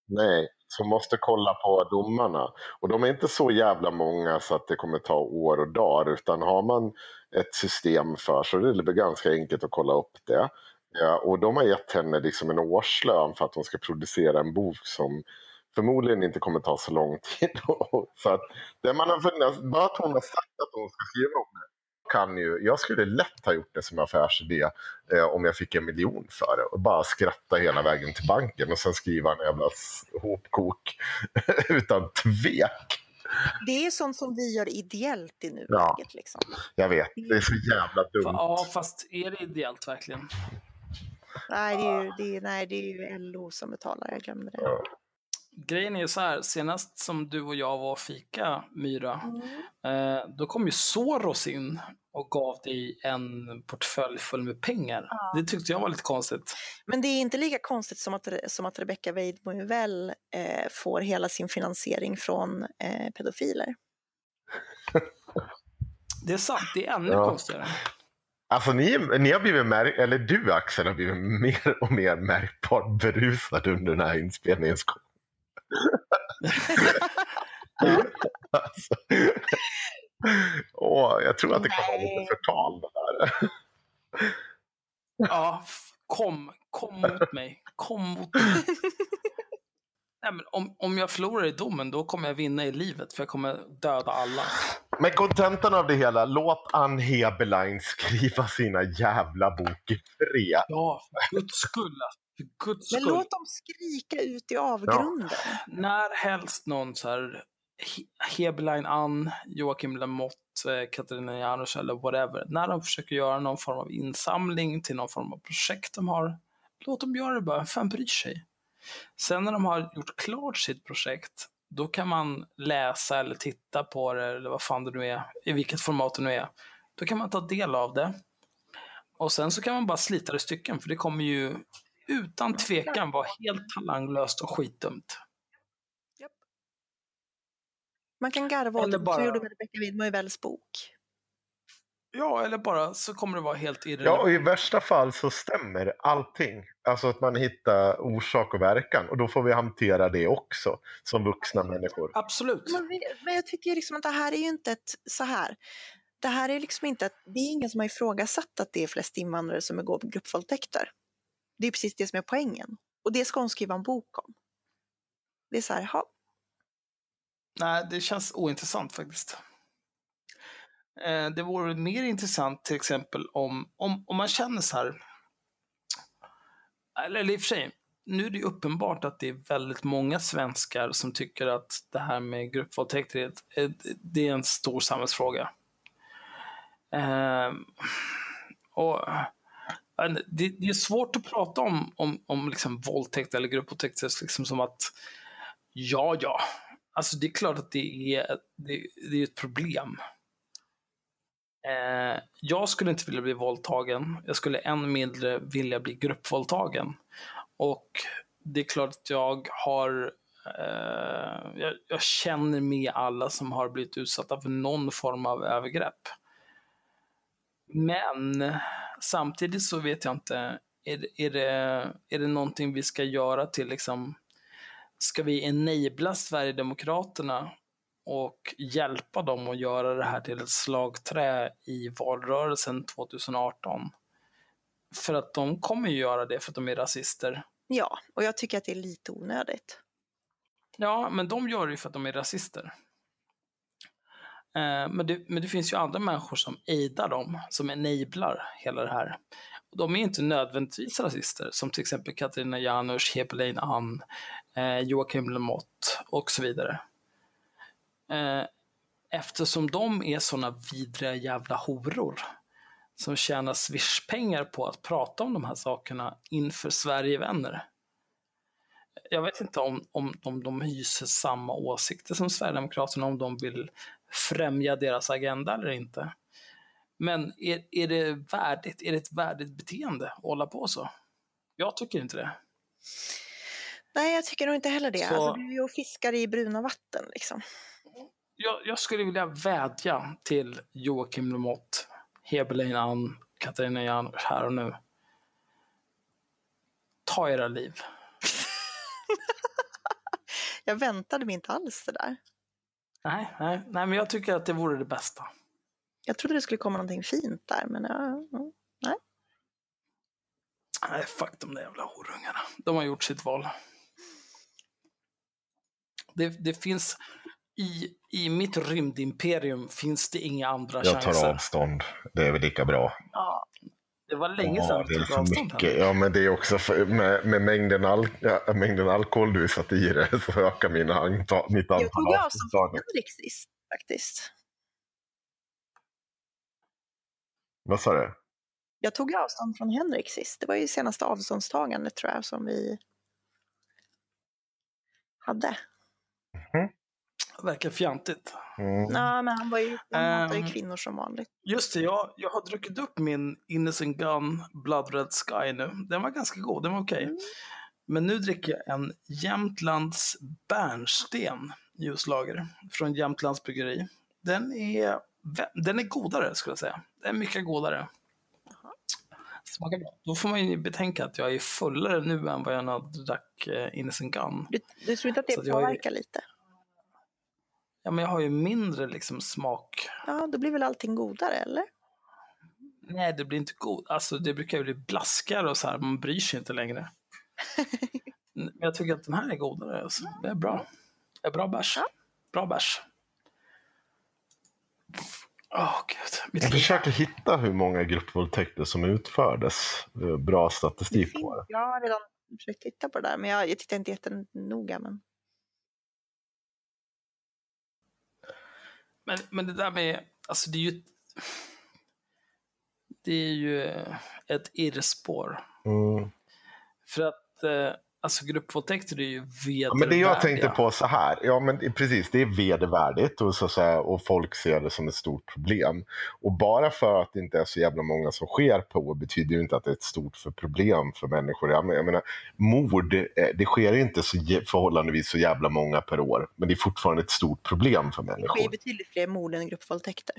Nej, som måste kolla på domarna. Och de är inte så jävla många så att det kommer ta år och dagar. Utan har man ett system för så är det väl ganska enkelt att kolla upp det. Ja, och de har gett henne liksom en årslön för att hon ska producera en bok som förmodligen inte kommer ta så lång tid. [LAUGHS] så att det man har funnit, bara att hon har sagt att hon ska skriva om det. Kan ju, jag skulle lätt ha gjort det som affärsidé eh, om jag fick en miljon för det. Och bara skratta hela vägen till banken och sen skriva en jävla hopkok [LAUGHS] utan tvek. Det är sånt som vi gör ideellt i nuläget. Ja. Liksom. Jag vet, det är så jävla dumt. Ja, fast är det ideellt verkligen? Nej, det är, ju, det, är, nej, det är ju LO som betalar, jag glömde det. Ja. Grejen är ju så här, senast som du och jag var och fika, Myra, Mm. eh, då kom ju Soros in och gav dig en portfölj full med pengar. Ja. Det tyckte jag var lite konstigt. Men det är inte lika konstigt som att, som att Rebecca Weidmo väl eh, får hela sin finansiering från eh, pedofiler. [LAUGHS] Det är sant, det är ännu Ja. konstigare. Alltså ni, ni har blivit märk- eller du Axel har blivit mer och mer märkbart berusad under den här inspelningen. Alltså. Åh, jag tror att det kan vara lite förtal det där. Ja, kom, kom mot mig. Kom mot mig. Nej, men om, om jag förlorar i domen, då kommer jag vinna i livet, för jag kommer döda alla. Men kontentan av det hela, låt Ann Heberlein skriva sina jävla bok i fred. Ja, för guds skull. Men låt dem skrika ut i avgrunden. När helst någon så här He- Heberlein Ann, Joakim Lamotte, eh, Katarina Janouch eller whatever. När de försöker göra någon form av insamling till någon form av projekt de har, låt dem göra det bara. Vem bryr sig? Sen när de har gjort klart sitt projekt, då kan man läsa eller titta på det, eller vad fan det nu är, i vilket format det nu är. Då kan man ta del av det. Och sen så kan man bara slita det i stycken, för det kommer ju utan tvekan vara helt talanglöst och skitdumt. Man kan garva åt det, bara- gjorde med Rebecca Weidmo i Wells bok. Ja, eller bara så kommer det vara helt Ja, irrelevant. och i värsta fall så stämmer allting. Alltså att man hittar orsak och verkan. Och då får vi hantera det också, som vuxna människor. Absolut. Men, men jag tycker liksom att det här är ju inte ett så här. Det här är liksom inte ett, det är ingen som har ifrågasatt att det är flest invandrare som begår gruppvåldtäkter. Det är precis det som är poängen. Och det ska hon skriva en bok om. Det är så här, ha, Nej, det känns ointressant faktiskt. Eh, det vore mer intressant till exempel om, om, om man känner så här. Eller, eller i och för sig, nu är det ju uppenbart att det är väldigt många svenskar som tycker att det här med gruppvåldtäkter är, det är en stor samhällsfråga. Eh, och det, det är svårt att prata om, om, om liksom våldtäkt eller gruppvåldtäkt liksom som att ja, ja, Alltså det är klart att det är, det, det är ett problem. Eh, jag skulle inte vilja bli våldtagen. Jag skulle än mindre vilja bli gruppvåldtagen. Och det är klart att jag har eh, jag, jag känner med alla som har blivit utsatta för någon form av övergrepp. Men samtidigt så vet jag inte, är, är, det, är det någonting vi ska göra till liksom ska vi enabla Sverigedemokraterna och hjälpa dem att göra det här till ett slagträ i valrörelsen 2018? För att de kommer ju göra det för att de är rasister. ja, och jag tycker att det är lite onödigt. Ja, men de gör det ju för att de är rasister. Eh, men det, men det finns ju andra människor som aidar dem, som enablar hela det här. Och de är inte nödvändigtvis rasister, som till exempel Katarina Janouch, Hepelin Ann, eh, Joakim Lamotte och så vidare. Eh, Eftersom de är sådana vidriga jävla horor som tjänar swishpengar på att prata om de här sakerna inför Sverigevänner jag vet inte om, om, om de hyser samma åsikter som Sverigedemokraterna, om de vill främja deras agenda eller inte. Men är, är det värdigt? Är det ett värdigt beteende att hålla på så? Jag tycker inte det. Nej, jag tycker nog inte heller det. Så- Alltså, du är ju och fiskar i bruna vatten liksom. Jag, jag skulle vilja vädja till Joakim Lamotte, Heberlein Ann, Katarina Jan här och nu. Ta era liv. [LAUGHS] Jag väntade mig inte alls det där. Nej, nej, nej, men jag tycker att det vore det bästa. Jag trodde det skulle komma någonting fint där, men ja, ja. Nej, fuck de där jävla horungarna. De har gjort sitt val. Det, det finns i, i mitt rymdimperium finns det inga andra Jag tar chanser. avstånd. Det är väl lika bra. Ja, det var länge sedan du tog avstånd. Ja, men det är också för, med, med mängden, al, ja, mängden alkohol du satt i det [LAUGHS] så ökar mina anta, mitt Jag antal tog avstånd från sist faktiskt. Vad sa du? Jag tog avstånd från Henrik sist. Det var ju senaste avståndstagandet tror jag som vi hade. Det verkar fjantigt. Mm. Nej, men han var ju, han hatar ju Ehm. kvinnor som vanligt. Just det, jag, jag har druckit upp min Innocent Gun Blood Red Sky nu. Den var ganska god, den var okej. Mm. Men nu dricker jag en Jämtlands Bärnsten ljuslager från Jämtlands bryggeri. Den är, den är godare skulle jag säga. Den är mycket godare. Smakar bra. Då får man ju betänka att jag är fullare nu än vad jag när drack eh, Innocent Gun. Du, du tror inte att det jag är- påverkar lite? Ja, men jag har ju mindre liksom smak. Ja, då blir väl allting godare, eller? Nej, det blir inte god. Alltså det brukar ju bli blaskar och så här, man bryr sig inte längre. [LAUGHS] Men jag tycker att den här är godare. Alltså. Det är bra. Det är bra bärs. Ja. Bra bärs. Åh gud. Mitt Jag försöker hitta hur många gruppvåldtäkter som utfördes. Bra statistik på det. Jag har redan försökt titta på det där, men jag, jag tittar inte jättenoga. Men... Men, men det där med, alltså det är ju det är ju ett irrspår. Mm. För att eh, alltså gruppvåldtäkter är ju Ja, vedervärdiga. men det jag tänkte på så här, ja men precis, det är vedervärdigt och, så att säga, och folk ser det som ett stort problem. Och bara för att det inte är så jävla många som sker på betyder ju inte att det är ett stort för problem för människor. Jag menar, jag menar mord, eh, det sker inte så förhållandevis så jävla många per år, men det är fortfarande ett stort problem för Det sker människor. betydligt fler mord än gruppvåldtäkter.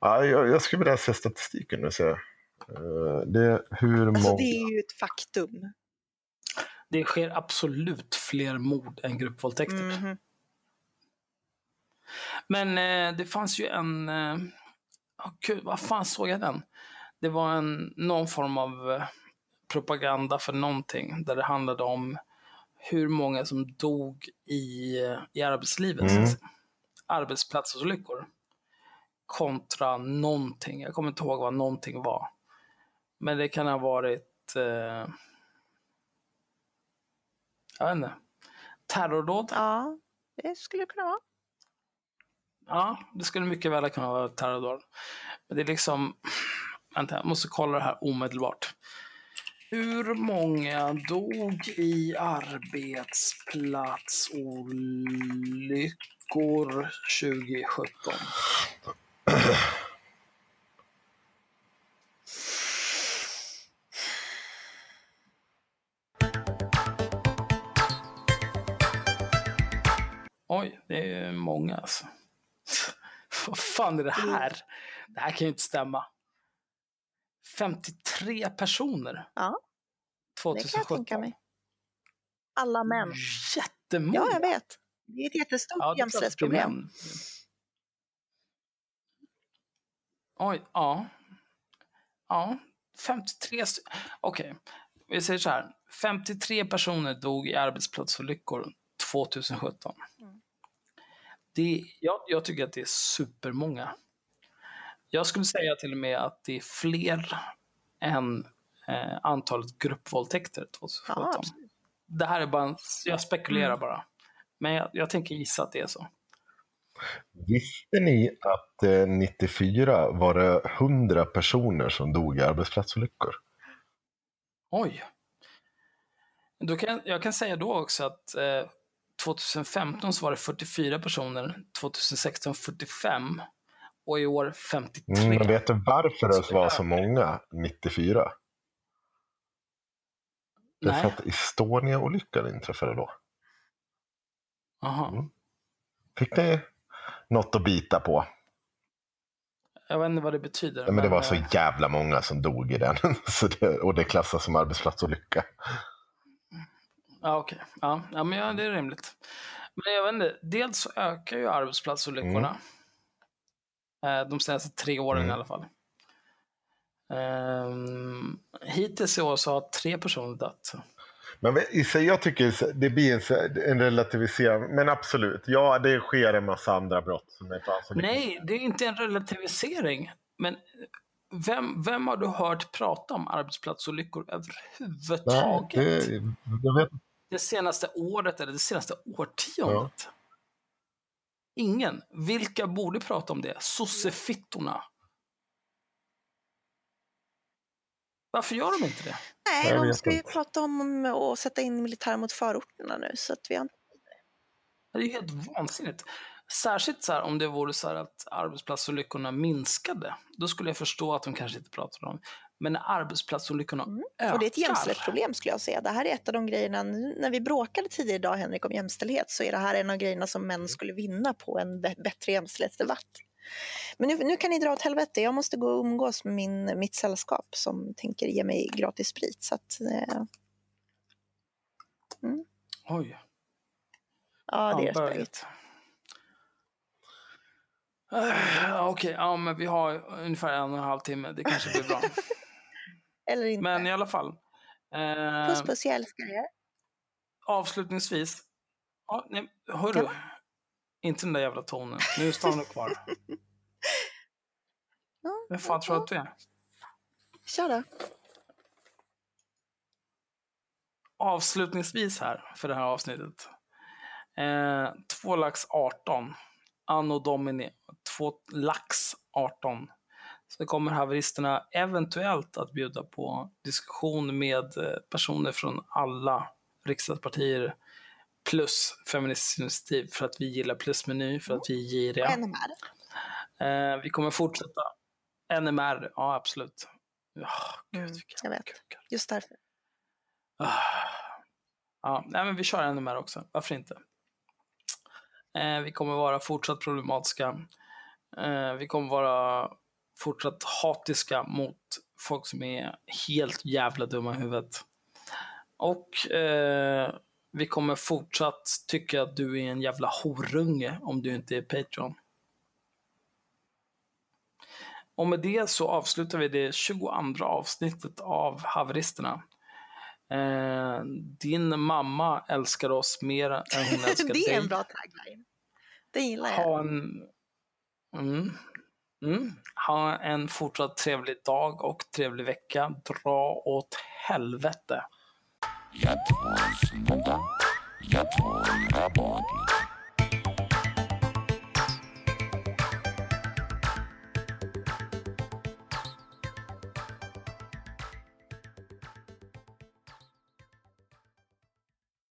Ja, jag, jag skulle vilja se statistiken nu. Se. Eh, Det, hur Alltså många... det är ju ett faktum. Det sker absolut fler mord än gruppvåldtäkter. Mhm. Men eh, det fanns ju en... Eh, oh, gud, vad fan såg jag den? Det var en, någon form av eh, propaganda för någonting där det handlade om hur många som dog i, eh, i arbetslivet. Mm. Arbetsplatsolyckor. Kontra någonting. Jag kommer inte ihåg vad någonting var. Men det kan ha varit... Eh, jag vet inte. Terrordåd. Ja, det skulle det kunna vara. Ja, det skulle mycket väl kunna vara terrordåd. Men det är liksom... Vänta, jag måste kolla det här omedelbart. Hur många dog i arbetsplatsolyckor 2017? Oj, det är många alltså. [LAUGHS] Vad fan är det här? Det här kan ju inte stämma. 53 personer Ja, det kan jag 2017. tänka mig. Alla män. Jättemånga. Ja, jag vet. Det är ett jättestort Ja, jämställdhetsproblem. Oj, ja. Ja, 53 st- Okej, vi säger så här. 53 personer dog i arbetsplatsolyckor 2017. Det, jag, jag tycker att det är supermånga. Jag skulle säga till och med att det är fler än eh, antalet gruppvåldtäkter 2017. Ja, absolut. det här är bara en, jag spekulerar Mm. bara. Men jag, jag tänker gissa att det är så. Visste ni att eh, 94 var det 100 personer som dog i arbetsplatsolyckor? Oj. Då kan, jag kan säga då också att eh, 2015 så var det 44 personer, 2016 45 och i år 53. Mm, men vet du varför det var så många 94? Det är för Nej, att Estonia-olyckan inträffade då. aha. Mm. Fick ni något att bita på? Jag vet inte vad det betyder. Ja, men det var så eh, jävla många som dog i den. [LAUGHS] det, och det klassas som arbetsplatsolycka. Ja, okej. Ja, ja, men ja, det är rimligt. Men jag vet inte, dels så ökar ju arbetsplatsolyckorna. Eh, De senaste tre åren Mm. i alla fall. Um, hittills i år så har tre personer dött. Men vi- i sig, jag tycker det blir en, relativisering. Men absolut, ja det sker en massa andra brott. Som är fan så mycket- Nej, det är inte en relativisering. Men vem, vem har du hört prata om arbetsplatsolyckor Nej, överhuvudtaget? det, det... jag vet senaste året eller det senaste årtiondet? Ingen. Vilka borde prata om det? Sossefittorna. Varför gör de inte det? Nej, de ska ju inte. prata om att sätta in militär mot förorterna nu. Så att vi har... Det är ju helt vansinnigt. Särskilt så här, om det vore så här att arbetsplatsolyckorna minskade. Då skulle jag förstå att de kanske inte pratade om Men arbetsplatsolyckorna ökar. Och det är ett jämställdhetsproblem skulle jag säga. Det här är ett av de grejerna, när vi bråkade tidigare idag Henrik om jämställdhet så är det här en av grejerna som män skulle vinna på en bä- bättre jämställdhetsdebatt. Men nu, nu kan ni dra åt helvete, jag måste gå och umgås med min, mitt sällskap som tänker ge mig gratis sprit. Så att, eh, Oj. ja, det är bögigt. Uh, Okej, ja men vi har ungefär en och en halv timme. Det kanske blir bra. [LAUGHS] Eller inte. men i alla fall. eh, Puss puss, jag älskar er. avslutningsvis. Ja, nej, hörru. Ja. Inte den där jävla tonen. Nu stannar du kvar. [LAUGHS] Vem fan tror du att du är? Kör då. avslutningsvis här för det här avsnittet. Eh, två lax 18. Anno Domini. Två lax 18. Så kommer haveristerna eventuellt att bjuda på diskussion med eh, personer från alla riksdagspartier plus Feministiskt initiativ för att vi gillar plusmeny, för att vi är giriga. NMR. Eh, vi kommer fortsätta. NMR, ja absolut. Ja, gud, Mm, jag vet. kukar. Just därför. Ah. Ja, nej, men vi kör mer också. Varför inte? Eh, vi kommer vara fortsatt problematiska. Eh, vi kommer vara fortsatt hatiska mot folk som är helt jävla dumma i huvudet. Och eh, vi kommer fortsatt tycka att du är en jävla horunge om du inte är Patreon. Och med det så avslutar vi det 22 avsnittet av Haveristerna. Eh, din mamma älskar oss mer än hon [LAUGHS] älskar det är dig. en bra tagline. Det gillar jag. Ha en, mm, mm, ha en fortsatt trevlig dag och trevlig vecka. Dra åt helvete. Jag tar snudda, jag tror rabot.